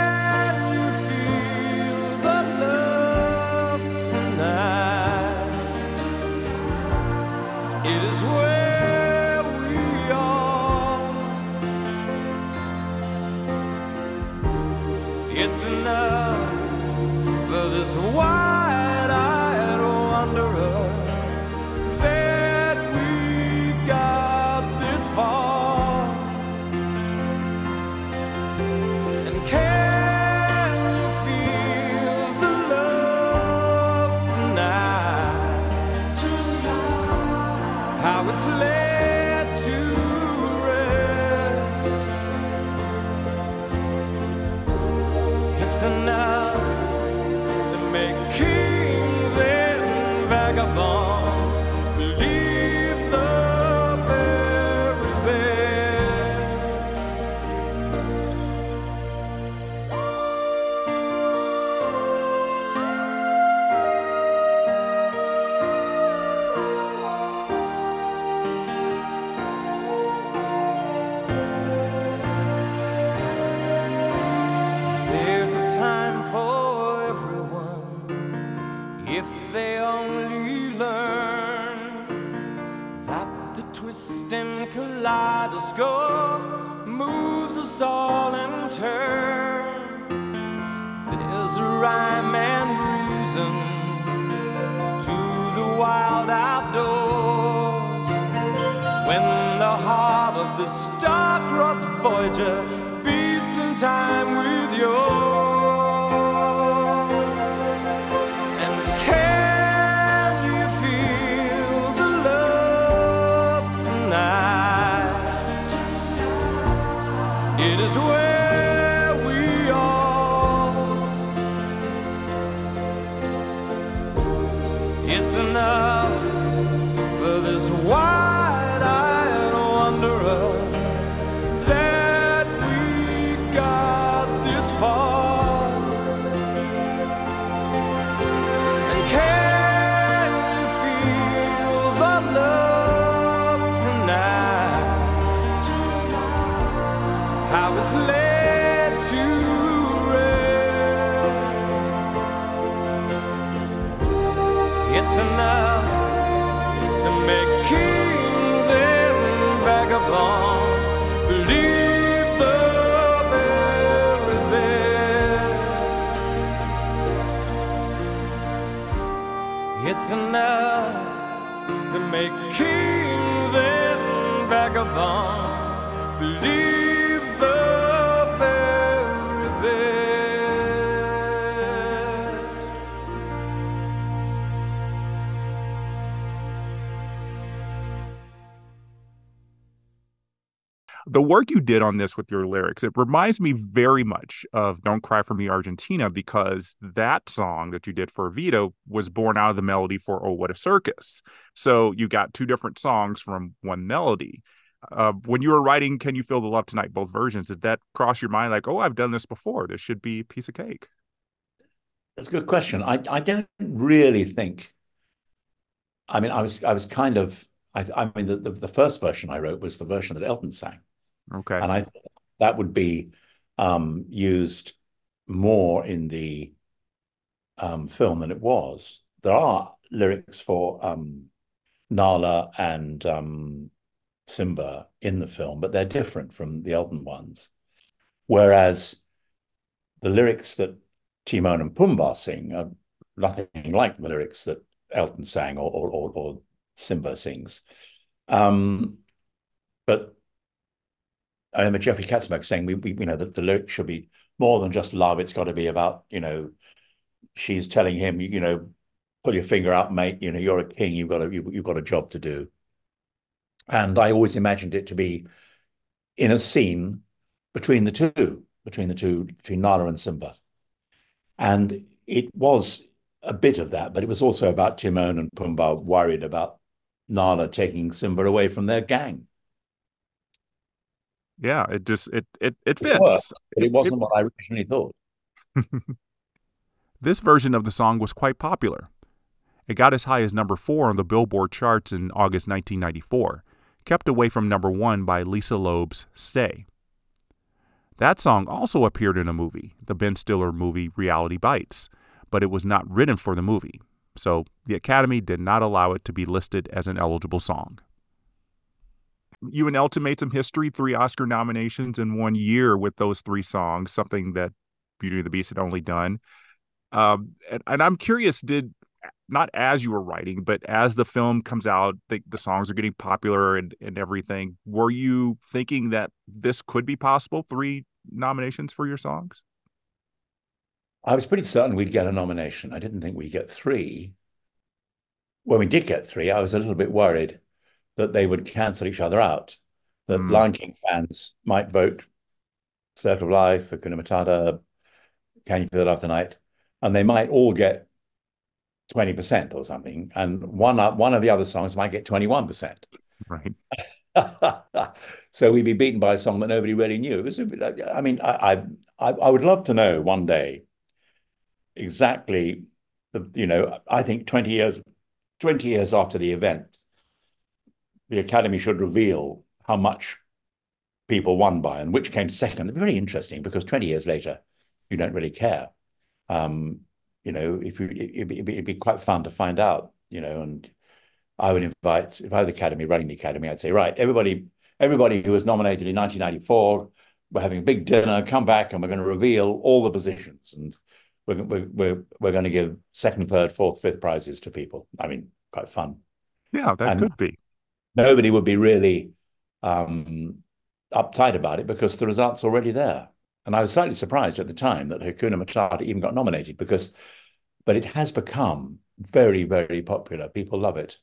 Speaker 9: make kings and vagabonds. Believe the
Speaker 2: work you did on this with your lyrics, it reminds me very much of Don't Cry for Me Argentina because that song that you did for Evita was born out of the melody for Oh What a Circus. So you got two different songs from one melody. Uh, when you were writing Can You Feel the Love Tonight, both versions, did that cross your mind like, oh, I've done this before? This should be a piece of cake?
Speaker 3: That's a good question. I, I don't really think. I mean, I was I was kind of I, I mean the, the, the first version I wrote was the version that Elton sang,
Speaker 2: Okay.
Speaker 3: and I thought that would be um, used more in the um, film than it was. There are lyrics for um, Nala and um, Simba in the film, but they're different from the Elton ones. Whereas the lyrics that Timon and Pumbaa sing are nothing like the lyrics that Elton sang or or, or, or Simba sings. Um, but I remember Jeffrey Katzenberg saying we, we you know that the lyrics should be more than just love. It's got to be about you know she's telling him you know pull your finger out, mate. You know you're a king. You've got a you, you've got a job to do. And I always imagined it to be in a scene between the two, between the two, between Nala and Simba. And it was a bit of that, but it was also about Timon and Pumbaa worried about Nala taking Simba away from their gang.
Speaker 2: Yeah, it just it it it
Speaker 3: It
Speaker 2: fits.
Speaker 3: worked, but it wasn't what I originally thought.
Speaker 2: This version of the song was quite popular. It got as high as number four on the Billboard charts in August 1994, kept away from number one by Lisa Loeb's Stay. That song also appeared in a movie, the Ben Stiller movie Reality Bites, but it was not written for the movie, so the Academy did not allow it to be listed as an eligible song. You made some history, three Oscar nominations in one year with those three songs, something that Beauty and the Beast had only done. Um, and, and I'm curious, did not as you were writing, but as the film comes out, the, the songs are getting popular and, and everything. Were you thinking that this could be possible? Three nominations for your songs?
Speaker 3: I was pretty certain we'd get a nomination. I didn't think we'd get three. When we did get three, I was a little bit worried that they would cancel each other out, that
Speaker 2: Hmm.
Speaker 3: Lion King fans might vote Circle of Life, Hakuna Matata, Can You Feel the Love Tonight, and they might all get 20% or something, and one, one of the other songs might get 21%.
Speaker 2: Right.
Speaker 3: so we'd be beaten by a song that nobody really knew. It was, I mean, I, I, I would love to know one day exactly the, you know, I think 20 years, 20 years after the event, the Academy should reveal how much people won by and which came second. It'd be very interesting because 20 years later, you don't really care. Um, you know, if you, it'd be, it'd be quite fun to find out, you know, and I would invite, if I were the Academy, running the Academy, I'd say, right, everybody, everybody who was nominated in 1994, we're having a big dinner, come back and we're going to reveal all the positions. And we're, we're, we're, we're going to give second, third, fourth, fifth prizes to people. I mean, quite fun.
Speaker 2: Yeah, that
Speaker 3: And-
Speaker 2: could be.
Speaker 3: Nobody would be really um, uptight about it because the result's already there. And I was slightly surprised at the time that Hakuna Matata even got nominated because, but it has become very, very popular. People love it.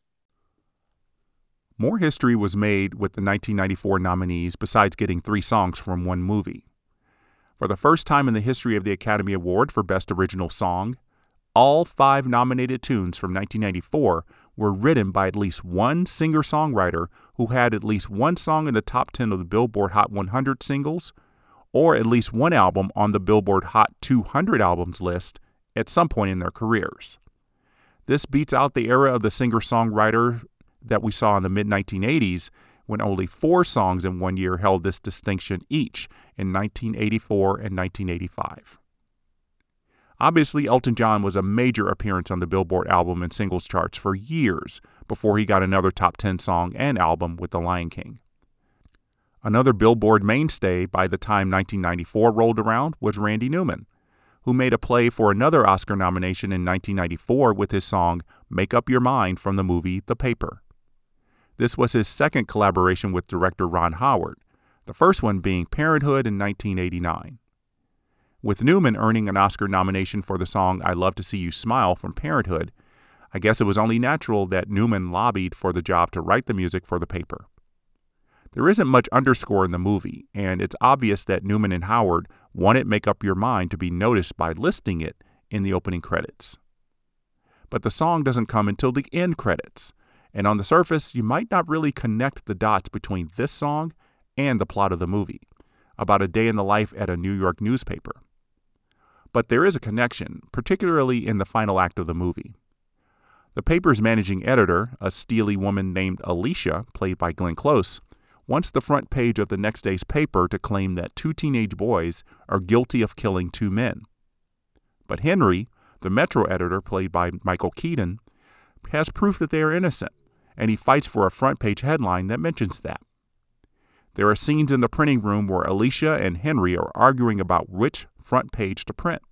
Speaker 2: More history was made with the 1994 nominees besides getting three songs from one movie. For the first time in the history of the Academy Award for Best Original Song, all five nominated tunes from 1994 were written by at least one singer songwriter who had at least one song in the top 10 of the Billboard Hot 100 singles, or at least one album on the Billboard Hot 200 albums list at some point in their careers. This beats out the era of the singer songwriter that we saw in the mid 1980s when only four songs in one year held this distinction each in 1984 and 1985. Obviously, Elton John was a major appearance on the Billboard album and singles charts for years before he got another top 10 song and album with The Lion King. Another Billboard mainstay by the time 1994 rolled around was Randy Newman, who made a play for another Oscar nomination in 1994 with his song Make Up Your Mind from the movie The Paper. This was his second collaboration with director Ron Howard, the first one being Parenthood in 1989. With Newman earning an Oscar nomination for the song I Love to See You Smile from Parenthood, I guess it was only natural that Newman lobbied for the job to write the music for the paper. There isn't much underscore in the movie, and it's obvious that Newman and Howard wanted Make Up Your Mind to be noticed by listing it in the opening credits. But the song doesn't come until the end credits, and on the surface, you might not really connect the dots between this song and the plot of the movie, about a day in the life at a New York newspaper. But there is a connection, particularly in the final act of the movie. The paper's managing editor, a steely woman named Alicia, played by Glenn Close, wants the front page of the next day's paper to claim that two teenage boys are guilty of killing two men. But Henry, the Metro editor, played by Michael Keaton, has proof that they are innocent, and he fights for a front page headline that mentions that. There are scenes in the printing room where Alicia and Henry are arguing about which front page to print.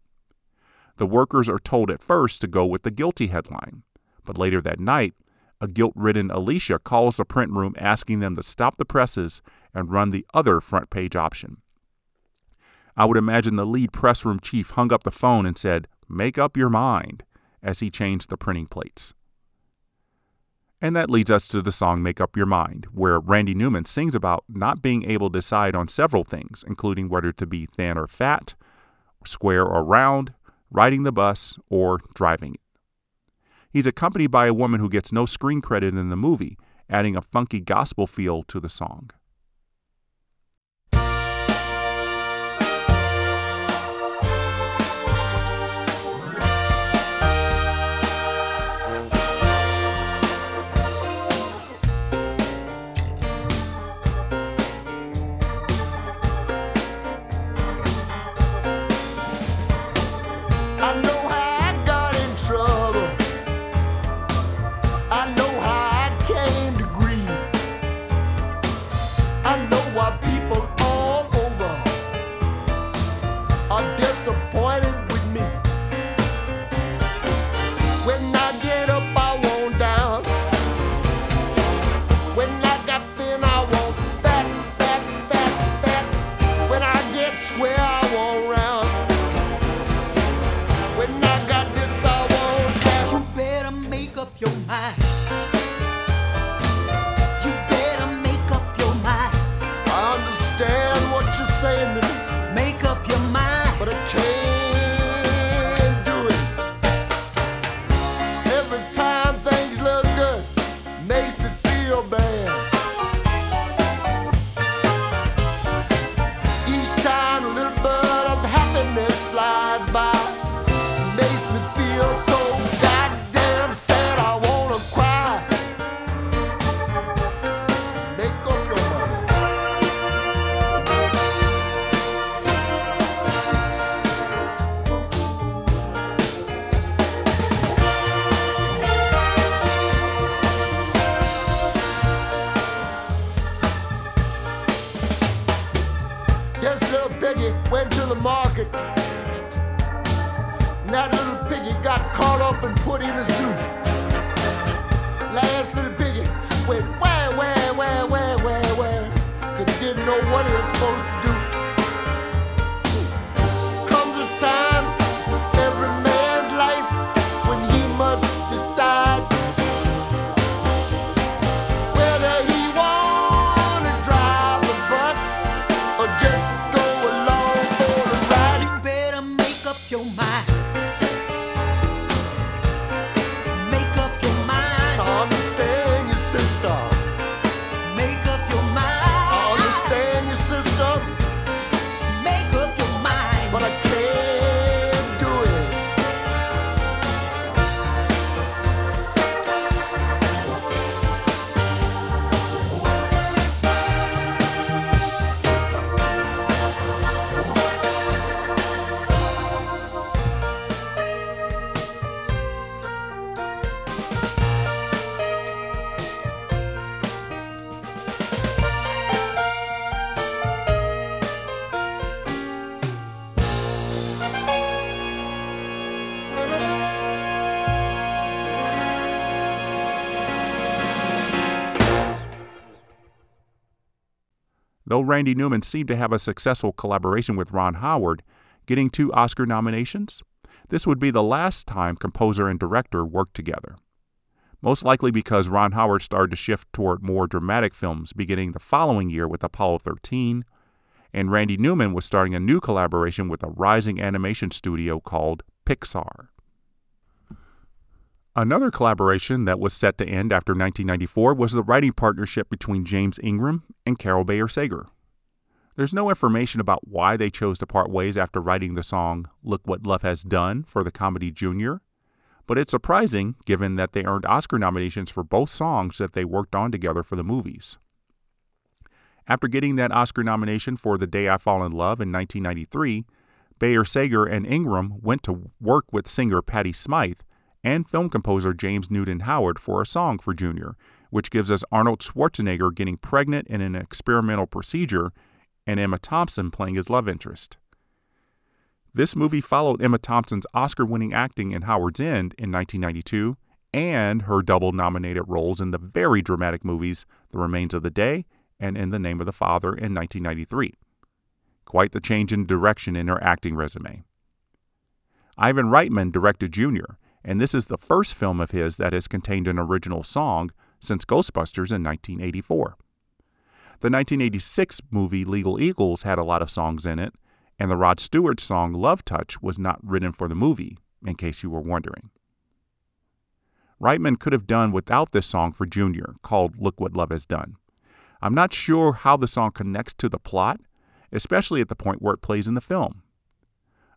Speaker 2: The workers are told at first to go with the guilty headline, but later that night, a guilt ridden Alicia calls the print room asking them to stop the presses and run the other front page option. I would imagine the lead press room chief hung up the phone and said, Make up your mind, as he changed the printing plates. And that leads us to the song Make Up Your Mind, where Randy Newman sings about not being able to decide on several things, including whether to be thin or fat, square or round, riding the bus, or driving it. He's accompanied by a woman who gets no screen credit in the movie, adding a funky gospel feel to the song. Randy Newman seemed to have a successful collaboration with Ron Howard, getting two Oscar nominations, this would be the last time composer and director worked together. Most likely because Ron Howard started to shift toward more dramatic films beginning the following year with Apollo 13, and Randy Newman was starting a new collaboration with a rising animation studio called Pixar. Another collaboration that was set to end after 1994 was the writing partnership between James Ingram and Carol Bayer Sager. There's no information about why they chose to part ways after writing the song Look What Love Has Done for the comedy Junior, but it's surprising given that they earned Oscar nominations for both songs that they worked on together for the movies. After getting that Oscar nomination for The Day I Fall in Love in 1993, Bayer Sager and Ingram went to work with singer Patty Smyth and film composer James Newton Howard for a song for Junior, which gives us Arnold Schwarzenegger getting pregnant in an experimental procedure and Emma Thompson playing his love interest. This movie followed Emma Thompson's Oscar winning acting in Howard's End in 1992 and her double nominated roles in the very dramatic movies The Remains of the Day and In the Name of the Father in 1993. Quite the change in direction in her acting resume. Ivan Reitman directed Junior, and this is the first film of his that has contained an original song since Ghostbusters in 1984. The 1986 movie Legal Eagles had a lot of songs in it, and the Rod Stewart song Love Touch was not written for the movie, in case you were wondering. Reitman could have done without this song for Junior, called Look What Love Has Done. I'm not sure how the song connects to the plot, especially at the point where it plays in the film.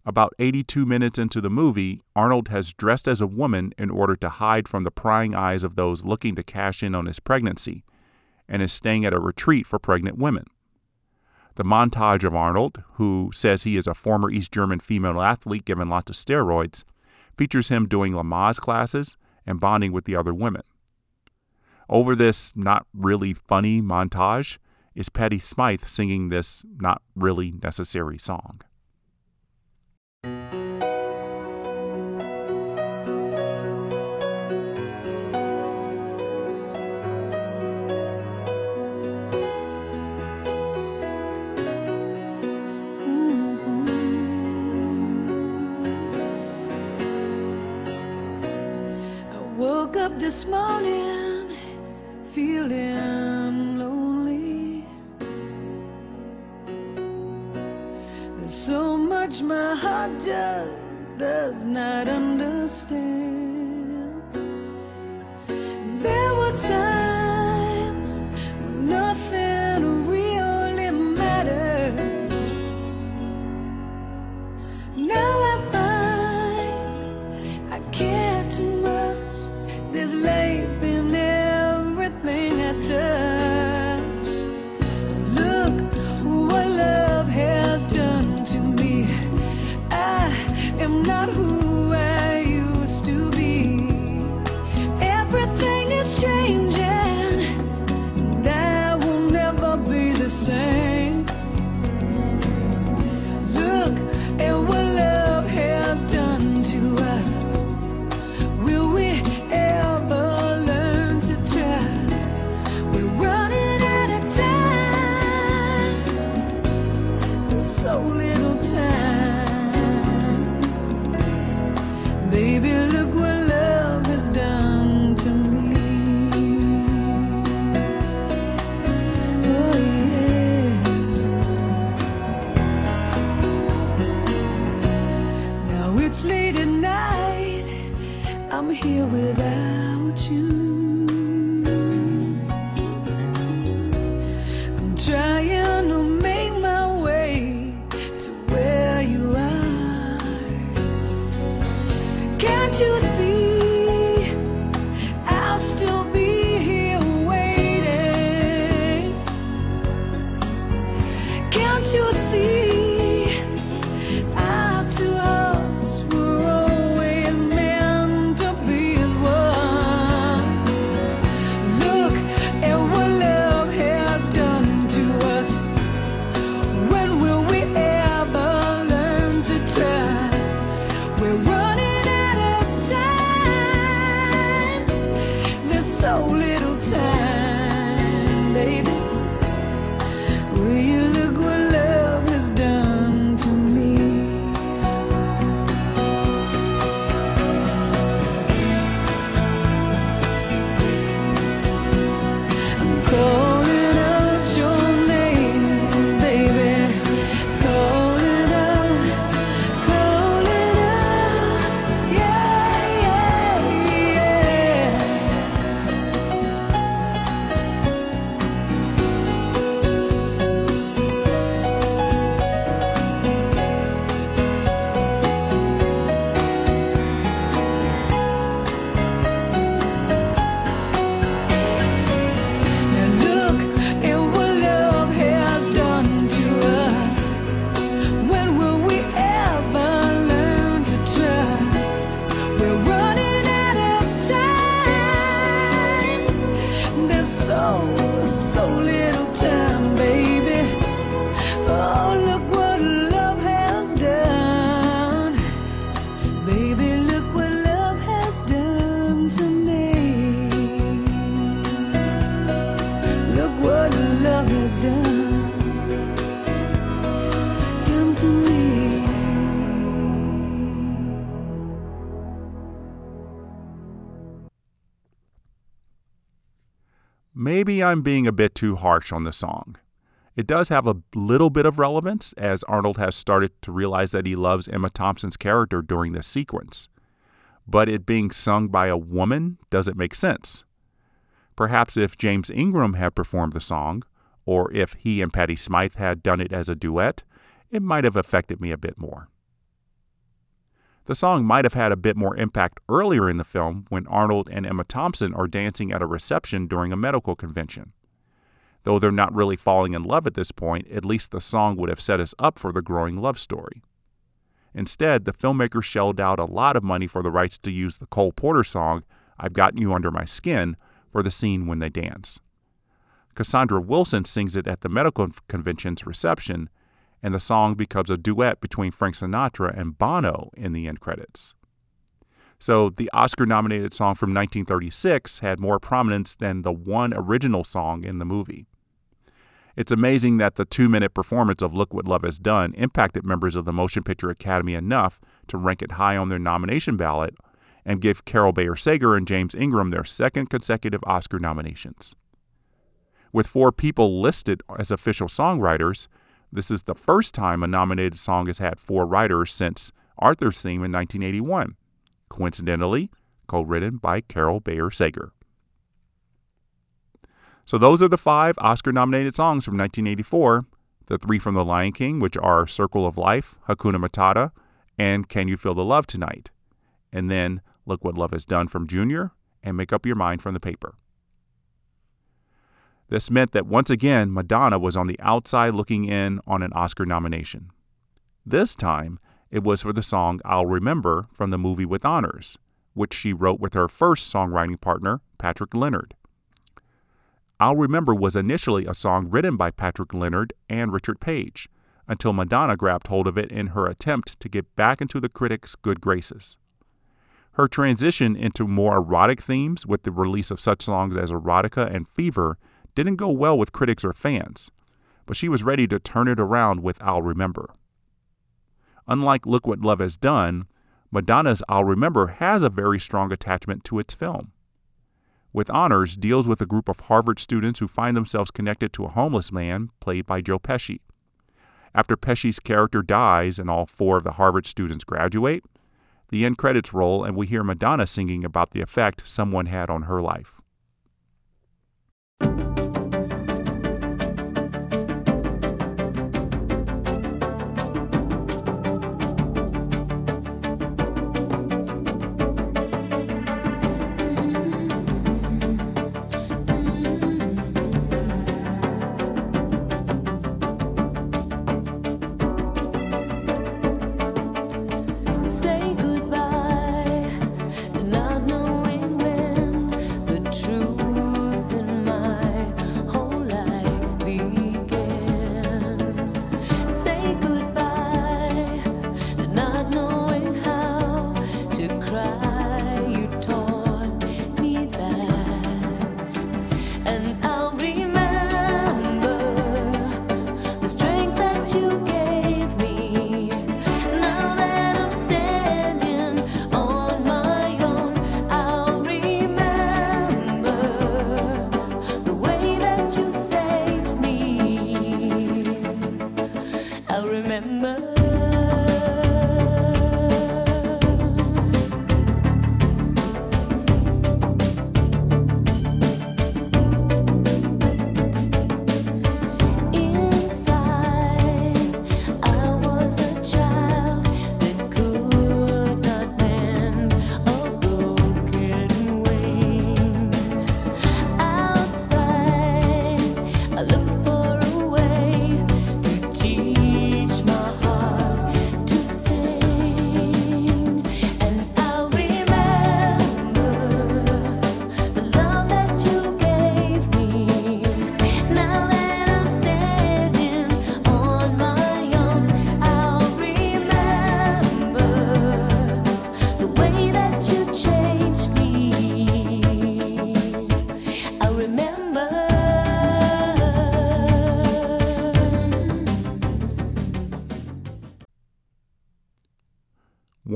Speaker 2: About 82 minutes into the movie, Arnold has dressed as a woman in order to hide from the prying eyes of those looking to cash in on his pregnancy, and is staying at a retreat for pregnant women. The montage of Arnold, who says he is a former East German female athlete given lots of steroids, features him doing Lamaze classes and bonding with the other women. Over this not really funny montage is Patty Smyth singing this not really necessary song.
Speaker 10: Up this morning feeling lonely. There's so much my heart just does not understand. There were times I'm
Speaker 2: being a bit too harsh on the song. It does have a little bit of relevance as Arnold has started to realize that he loves Emma Thompson's character during this sequence. But it being sung by a woman doesn't make sense. Perhaps if James Ingram had performed the song, or if he and Patty Smyth had done it as a duet, it might have affected me a bit more. The song might have had a bit more impact earlier in the film when Arnold and Emma Thompson are dancing at a reception during a medical convention. Though they're not really falling in love at this point, at least the song would have set us up for the growing love story. Instead, the filmmakers shelled out a lot of money for the rights to use the Cole Porter song, I've Gotten You Under My Skin, for the scene when they dance. Cassandra Wilson sings it at the medical convention's reception, and the song becomes a duet between Frank Sinatra and Bono in the end credits. So the Oscar nominated song from 1936 had more prominence than the one original song in the movie. It's amazing that the two minute performance of Look What Love Has Done impacted members of the Motion Picture Academy enough to rank it high on their nomination ballot and give Carol Bayer Sager and James Ingram their second consecutive Oscar nominations. With four people listed as official songwriters, this is the first time a nominated song has had four writers since Arthur's theme in 1981, coincidentally, co written by Carol Bayer Sager. So, those are the five Oscar nominated songs from 1984 the three from The Lion King, which are Circle of Life, Hakuna Matata, and Can You Feel the Love Tonight? And then Look What Love Has Done from Junior and Make Up Your Mind from the paper. This meant that once again, Madonna was on the outside looking in on an Oscar nomination. This time, it was for the song I'll Remember from the movie With Honors, which she wrote with her first songwriting partner, Patrick Leonard. I'll Remember was initially a song written by Patrick Leonard and Richard Page, until Madonna grabbed hold of it in her attempt to get back into the critics' good graces. Her transition into more erotic themes with the release of such songs as Erotica and Fever didn't go well with critics or fans, but she was ready to turn it around with I'll Remember. Unlike Look What Love Has Done, Madonna's I'll Remember has a very strong attachment to its film. With Honors deals with a group of Harvard students who find themselves connected to a homeless man played by Joe Pesci. After Pesci's character dies and all four of the Harvard students graduate, the end credits roll and we hear Madonna singing about the effect someone had on her life.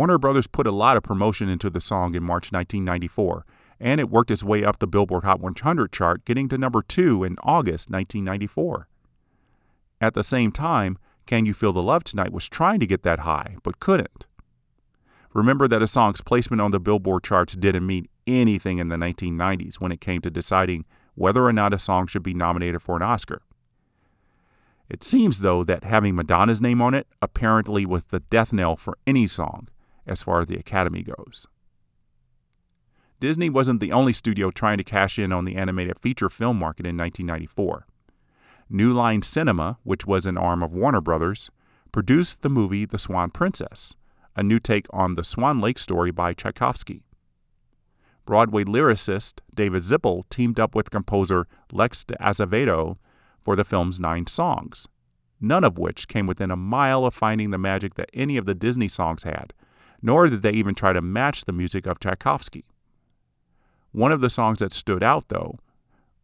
Speaker 2: Warner Brothers put a lot of promotion into the song in March 1994, and it worked its way up the Billboard Hot 100 chart, getting to number 2 in August 1994. At the same time, Can You Feel the Love Tonight was trying to get that high, but couldn't. Remember that a song's placement on the Billboard charts didn't mean anything in the 1990s when it came to deciding whether or not a song should be nominated for an Oscar. It seems, though, that having Madonna's name on it apparently was the death knell for any song, as far as the Academy goes. Disney wasn't the only studio trying to cash in on the animated feature film market in 1994. New Line Cinema, which was an arm of Warner Brothers, produced the movie The Swan Princess, a new take on the Swan Lake story by Tchaikovsky. Broadway lyricist David Zippel teamed up with composer Lex de Azevedo for the film's nine songs, none of which came within a mile of finding the magic that any of the Disney songs had, nor did they even try to match the music of Tchaikovsky. One of the songs that stood out, though,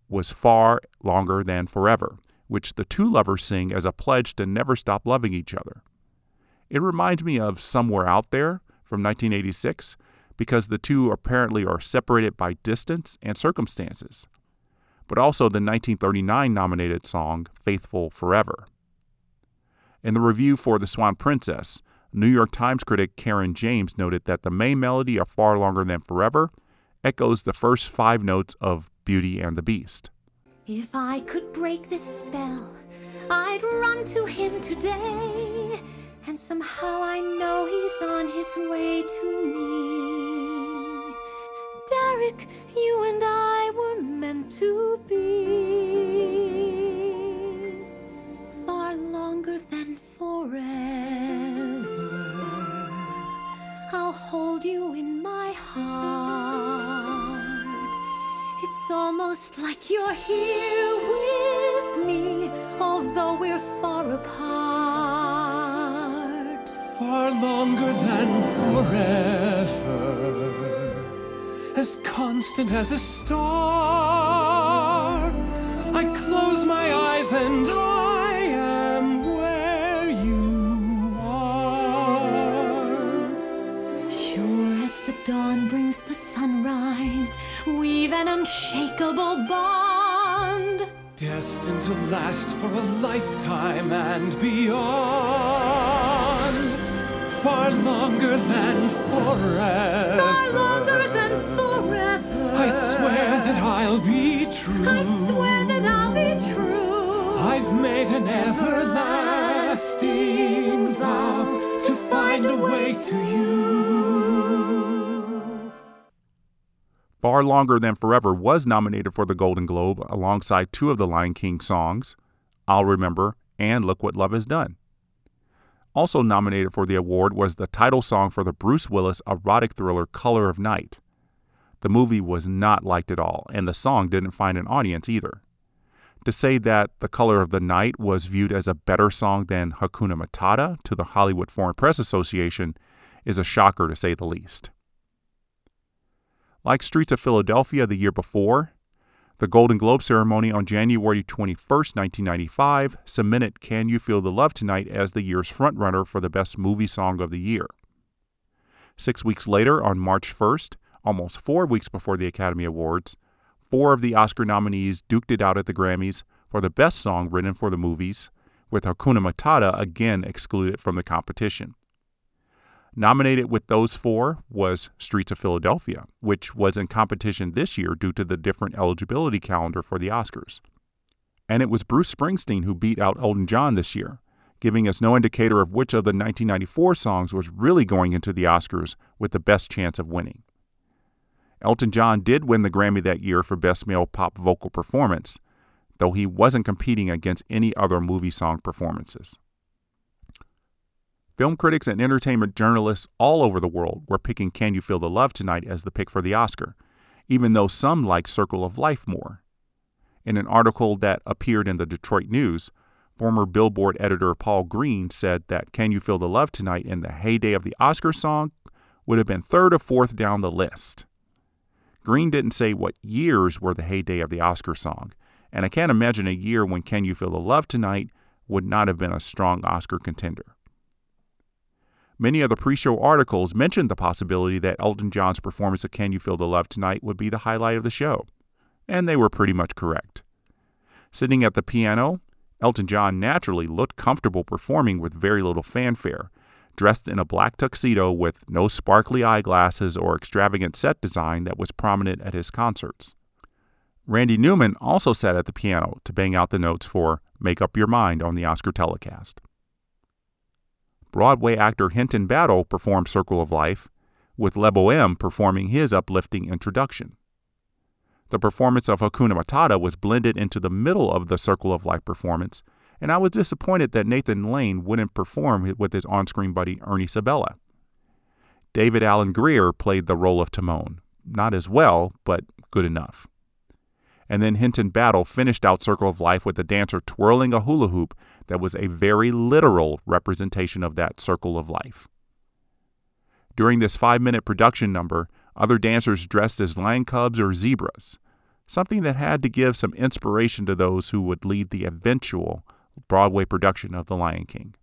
Speaker 2: was Far Longer Than Forever, which the two lovers sing as a pledge to never stop loving each other. It reminds me of Somewhere Out There from 1986 because the two apparently are separated by distance and circumstances, but also the 1939 nominated song Faithful Forever. In the review for The Swan Princess, New York Times critic Caryn James noted that the main melody of Far Longer Than Forever echoes the first five notes of Beauty and the Beast.
Speaker 11: If I could break this spell, I'd run to him today. And somehow I know he's on his way to me. Derek, you and I were meant to be far longer than forever. Hold you in my heart. It's almost like you're here with me, although we're far apart.
Speaker 9: Far longer than forever, as constant as a star. I close my eyes and
Speaker 11: unshakable bond.
Speaker 9: Destined to last for a lifetime and beyond. Far longer than forever.
Speaker 11: Far longer than forever.
Speaker 9: I swear that I'll be true.
Speaker 11: I swear that I'll be true.
Speaker 9: I've made an everlasting vow to find a way to you.
Speaker 2: Far Longer Than Forever was nominated for the Golden Globe alongside two of the Lion King songs, I'll Remember and Look What Love Has Done. Also nominated for the award was the title song for the Bruce Willis erotic thriller Color of Night. The movie was not liked at all, and the song didn't find an audience either. To say that The Color of the Night was viewed as a better song than Hakuna Matata to the Hollywood Foreign Press Association is a shocker to say the least. Like Streets of Philadelphia the year before, the Golden Globe ceremony on January 21, 1995, cemented Can You Feel the Love Tonight as the year's frontrunner for the Best Movie Song of the Year. Six weeks later, on March 1st, almost four weeks before the Academy Awards, four of the Oscar nominees duked it out at the Grammys for the Best Song written for the movies, with Hakuna Matata again excluded from the competition. Nominated with those four was Streets of Philadelphia, which was in competition this year due to the different eligibility calendar for the Oscars. And it was Bruce Springsteen who beat out Elton John this year, giving us no indicator of which of the 1994 songs was really going into the Oscars with the best chance of winning. Elton John did win the Grammy that year for Best Male Pop Vocal Performance, though he wasn't competing against any other movie song performances. Film critics and entertainment journalists all over the world were picking Can You Feel the Love Tonight as the pick for the Oscar, even though some liked Circle of Life more. In an article that appeared in the Detroit News, former Billboard editor Paul Green said that Can You Feel the Love Tonight in the heyday of the Oscar song would have been third or fourth down the list. Green didn't say what years were the heyday of the Oscar song, and I can't imagine a year when Can You Feel the Love Tonight would not have been a strong Oscar contender. Many of the pre show articles mentioned the possibility that Elton John's performance of Can You Feel the Love Tonight would be the highlight of the show, and they were pretty much correct. Sitting at the piano, Elton John naturally looked comfortable performing with very little fanfare, dressed in a black tuxedo with no sparkly eyeglasses or extravagant set design that was prominent at his concerts. Randy Newman also sat at the piano to bang out the notes for Make Up Your Mind on the Oscar telecast. Broadway actor Hinton Battle performed Circle of Life, with Lebo M performing his uplifting introduction. The performance of Hakuna Matata was blended into the middle of the Circle of Life performance, and I was disappointed that Nathan Lane wouldn't perform with his on screen buddy Ernie Sabella. David Alan Grier played the role of Timon. Not as well, but good enough. And then Hinton Battle finished out Circle of Life with a dancer twirling a hula hoop that was a very literal representation of that circle of life. During this five minute production number, other dancers dressed as lion cubs or zebras, something that had to give some inspiration to those who would lead the eventual Broadway production of The Lion King.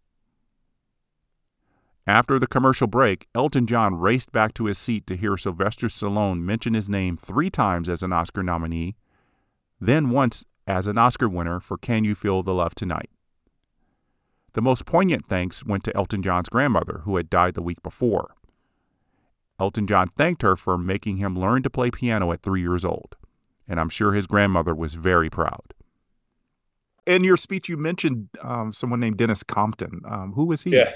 Speaker 2: After the commercial break, Elton John raced back to his seat to hear Sylvester Stallone mention his name three times as an Oscar nominee then once as an Oscar winner for Can You Feel the Love Tonight. The most poignant thanks went to Elton John's grandmother, who had died the week before. Elton John thanked her for making him learn to play piano at three years old, and I'm sure his grandmother was very proud. In your speech, you mentioned um, someone named Denis Compton. Um, who was he?
Speaker 3: Yeah.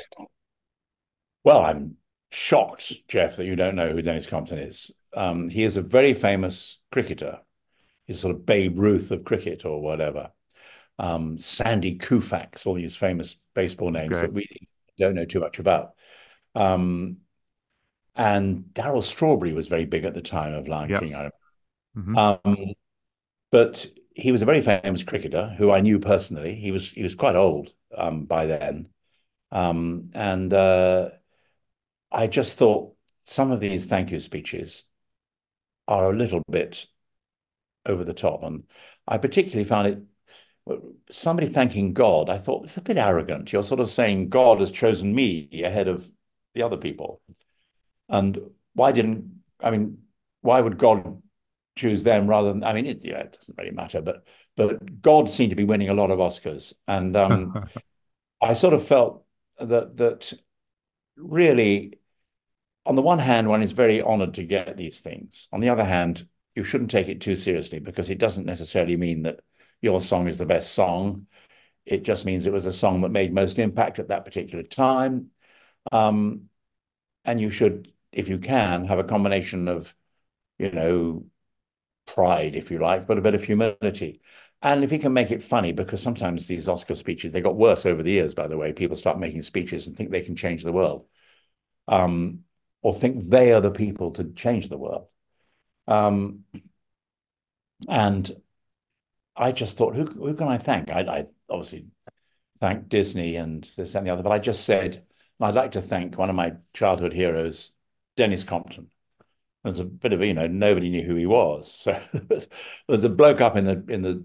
Speaker 3: Well, I'm shocked, Jeff, that you don't know who Denis Compton is. Um, he is a very famous cricketer is sort of Babe Ruth of cricket or whatever. Um, Sandy Koufax, all these famous baseball names okay. that we don't know too much about. Um, and Darryl Strawberry was very big at the time of Lion yes. King. Mm-hmm. Um, but he was a very famous cricketer who I knew personally. He was he was quite old um, by then, um, and uh, I just thought some of these thank you speeches are a little bit over the top. And I particularly found it somebody thanking God. I thought it's a bit arrogant. You're sort of saying God has chosen me ahead of the other people. And why didn't I mean? Why would God choose them rather than? I mean, it, yeah, it doesn't really matter. But but God seemed to be winning a lot of Oscars, and um, I sort of felt that that really, on the one hand, one is very honoured to get these things. On the other hand, you shouldn't take it too seriously because it doesn't necessarily mean that your song is the best song. It just means it was a song that made most impact at that particular time. Um, and you should, if you can, have a combination of, you know, pride, if you like, but a bit of humility. And if you can make it funny, because sometimes these Oscar speeches, they got worse over the years, by the way. People start making speeches and think they can change the world. Um, or think they are the people to change the world. Um, and I just thought, who, who can I thank? I, I obviously thank Disney and this and the other, but I just said, I'd like to thank one of my childhood heroes, Denis Compton. There's a bit of you know nobody knew who he was, so there's a bloke up in the in the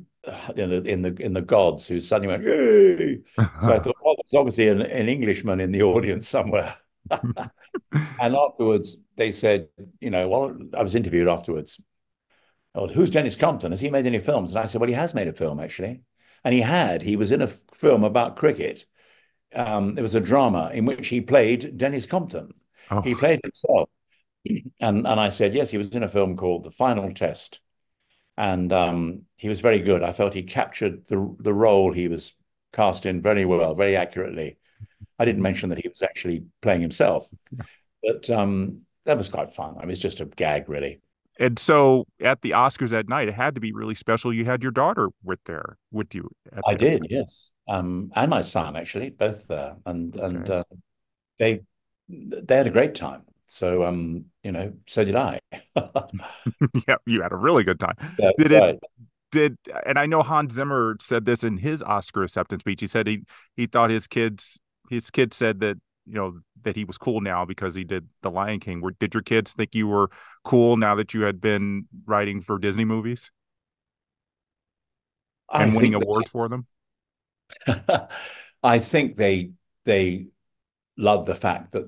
Speaker 3: in the in the in the gods who suddenly went Yay! so I thought, well, there's obviously an, an Englishman in the audience somewhere. and afterwards, they said, you know, well, I was interviewed afterwards. Oh, who's Denis Compton? Has he made any films? And I said, well, he has made a film actually, and he had. He was in a film about cricket. Um, it was a drama in which he played Denis Compton. Oh. He played himself, and and I said, yes, he was in a film called The Final Test, and um, he was very good. I felt he captured the the role he was cast in very well, very accurately. I didn't mention that he was actually playing himself, but um, that was quite fun. I mean, it's just a gag, really.
Speaker 2: And so at the Oscars that night, it had to be really special. You had your daughter with there with you.
Speaker 3: I did, yes, um, and my son actually, both there, and okay. and uh, they they had a great time. So um, you know, so did I.
Speaker 2: yeah, you had a really good time.
Speaker 3: Yeah, did right. it?
Speaker 2: Did and I know Hans Zimmer said this in his Oscar acceptance speech. He said he he thought his kids his kids said that you know that he was cool now because he did the Lion King. Were did your kids think you were cool now that you had been writing for Disney movies and winning awards for them?
Speaker 3: I think they they love the fact that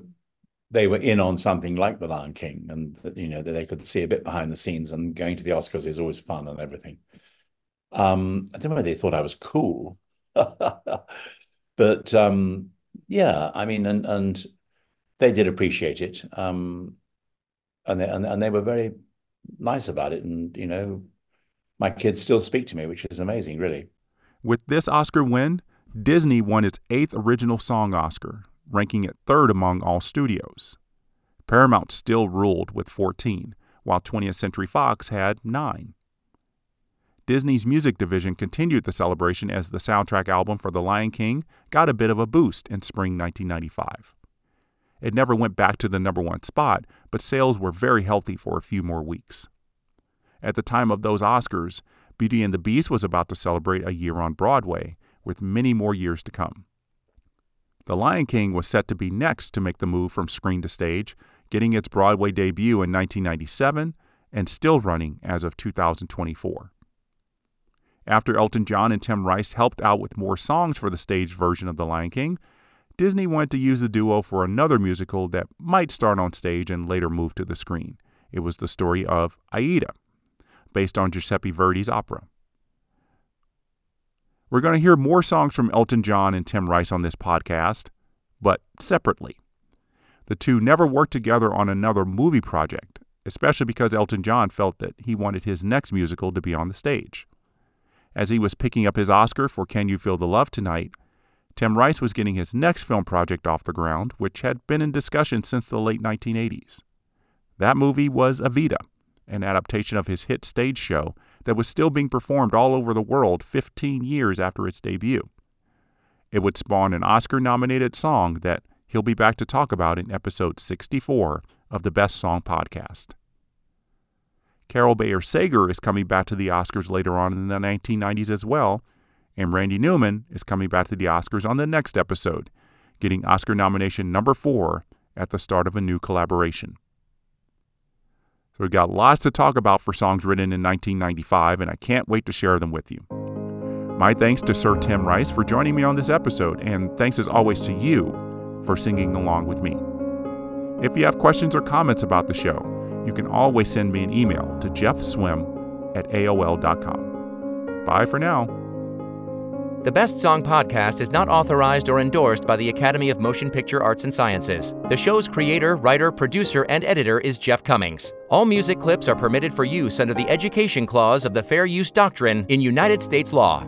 Speaker 3: they were in on something like The Lion King, and that, you know that they could see a bit behind the scenes. And going to the Oscars is always fun and everything. Um, I don't know whether they thought I was cool, but um, yeah, I mean, and and they did appreciate it, um, and they and, and they were very nice about it. And you know, my kids still speak to me, which is amazing, really.
Speaker 2: With this Oscar win, Disney won its eighth original song Oscar, ranking it third among all studios. Paramount still ruled with 14, while 20th Century Fox had 9. Disney's music division continued the celebration as the soundtrack album for The Lion King got a bit of a boost in spring 1995. It never went back to the number one spot, but sales were very healthy for a few more weeks. At the time of those Oscars, Beauty and the Beast was about to celebrate a year on Broadway, with many more years to come. The Lion King was set to be next to make the move from screen to stage, getting its Broadway debut in 1997 and still running as of 2024. After Elton John and Tim Rice helped out with more songs for the stage version of The Lion King, Disney wanted to use the duo for another musical that might start on stage and later move to the screen. It was the story of Aida, based on Giuseppe Verdi's opera. We're going to hear more songs from Elton John and Tim Rice on this podcast, but separately. The two never worked together on another movie project, especially because Elton John felt that he wanted his next musical to be on the stage. As he was picking up his Oscar for Can You Feel the Love Tonight, Tim Rice was getting his next film project off the ground, which had been in discussion since the late 1980s. That movie was Evita, an adaptation of his hit stage show that was still being performed all over the world 15 years after its debut. It would spawn an Oscar nominated song that he'll be back to talk about in episode 64 of the Best Song podcast. Carol Bayer Sager is coming back to the Oscars later on in the 1990s as well, and Randy Newman is coming back to the Oscars on the next episode, getting Oscar nomination number four at the start of a new collaboration. So we've got lots to talk about for songs written in 1995, and I can't wait to share them with you. My thanks to Sir Tim Rice for joining me on this episode, and thanks as always to you for singing along with me. If you have questions or comments about the show, you can always send me an email to jeffswim at AOL.com. Bye for now.
Speaker 1: The Best Song podcast is not authorized or endorsed by the Academy of Motion Picture Arts and Sciences. The show's creator, writer, producer, and editor is Jeff Cummings. All music clips are permitted for use under the Education Clause of the Fair Use Doctrine in United States law.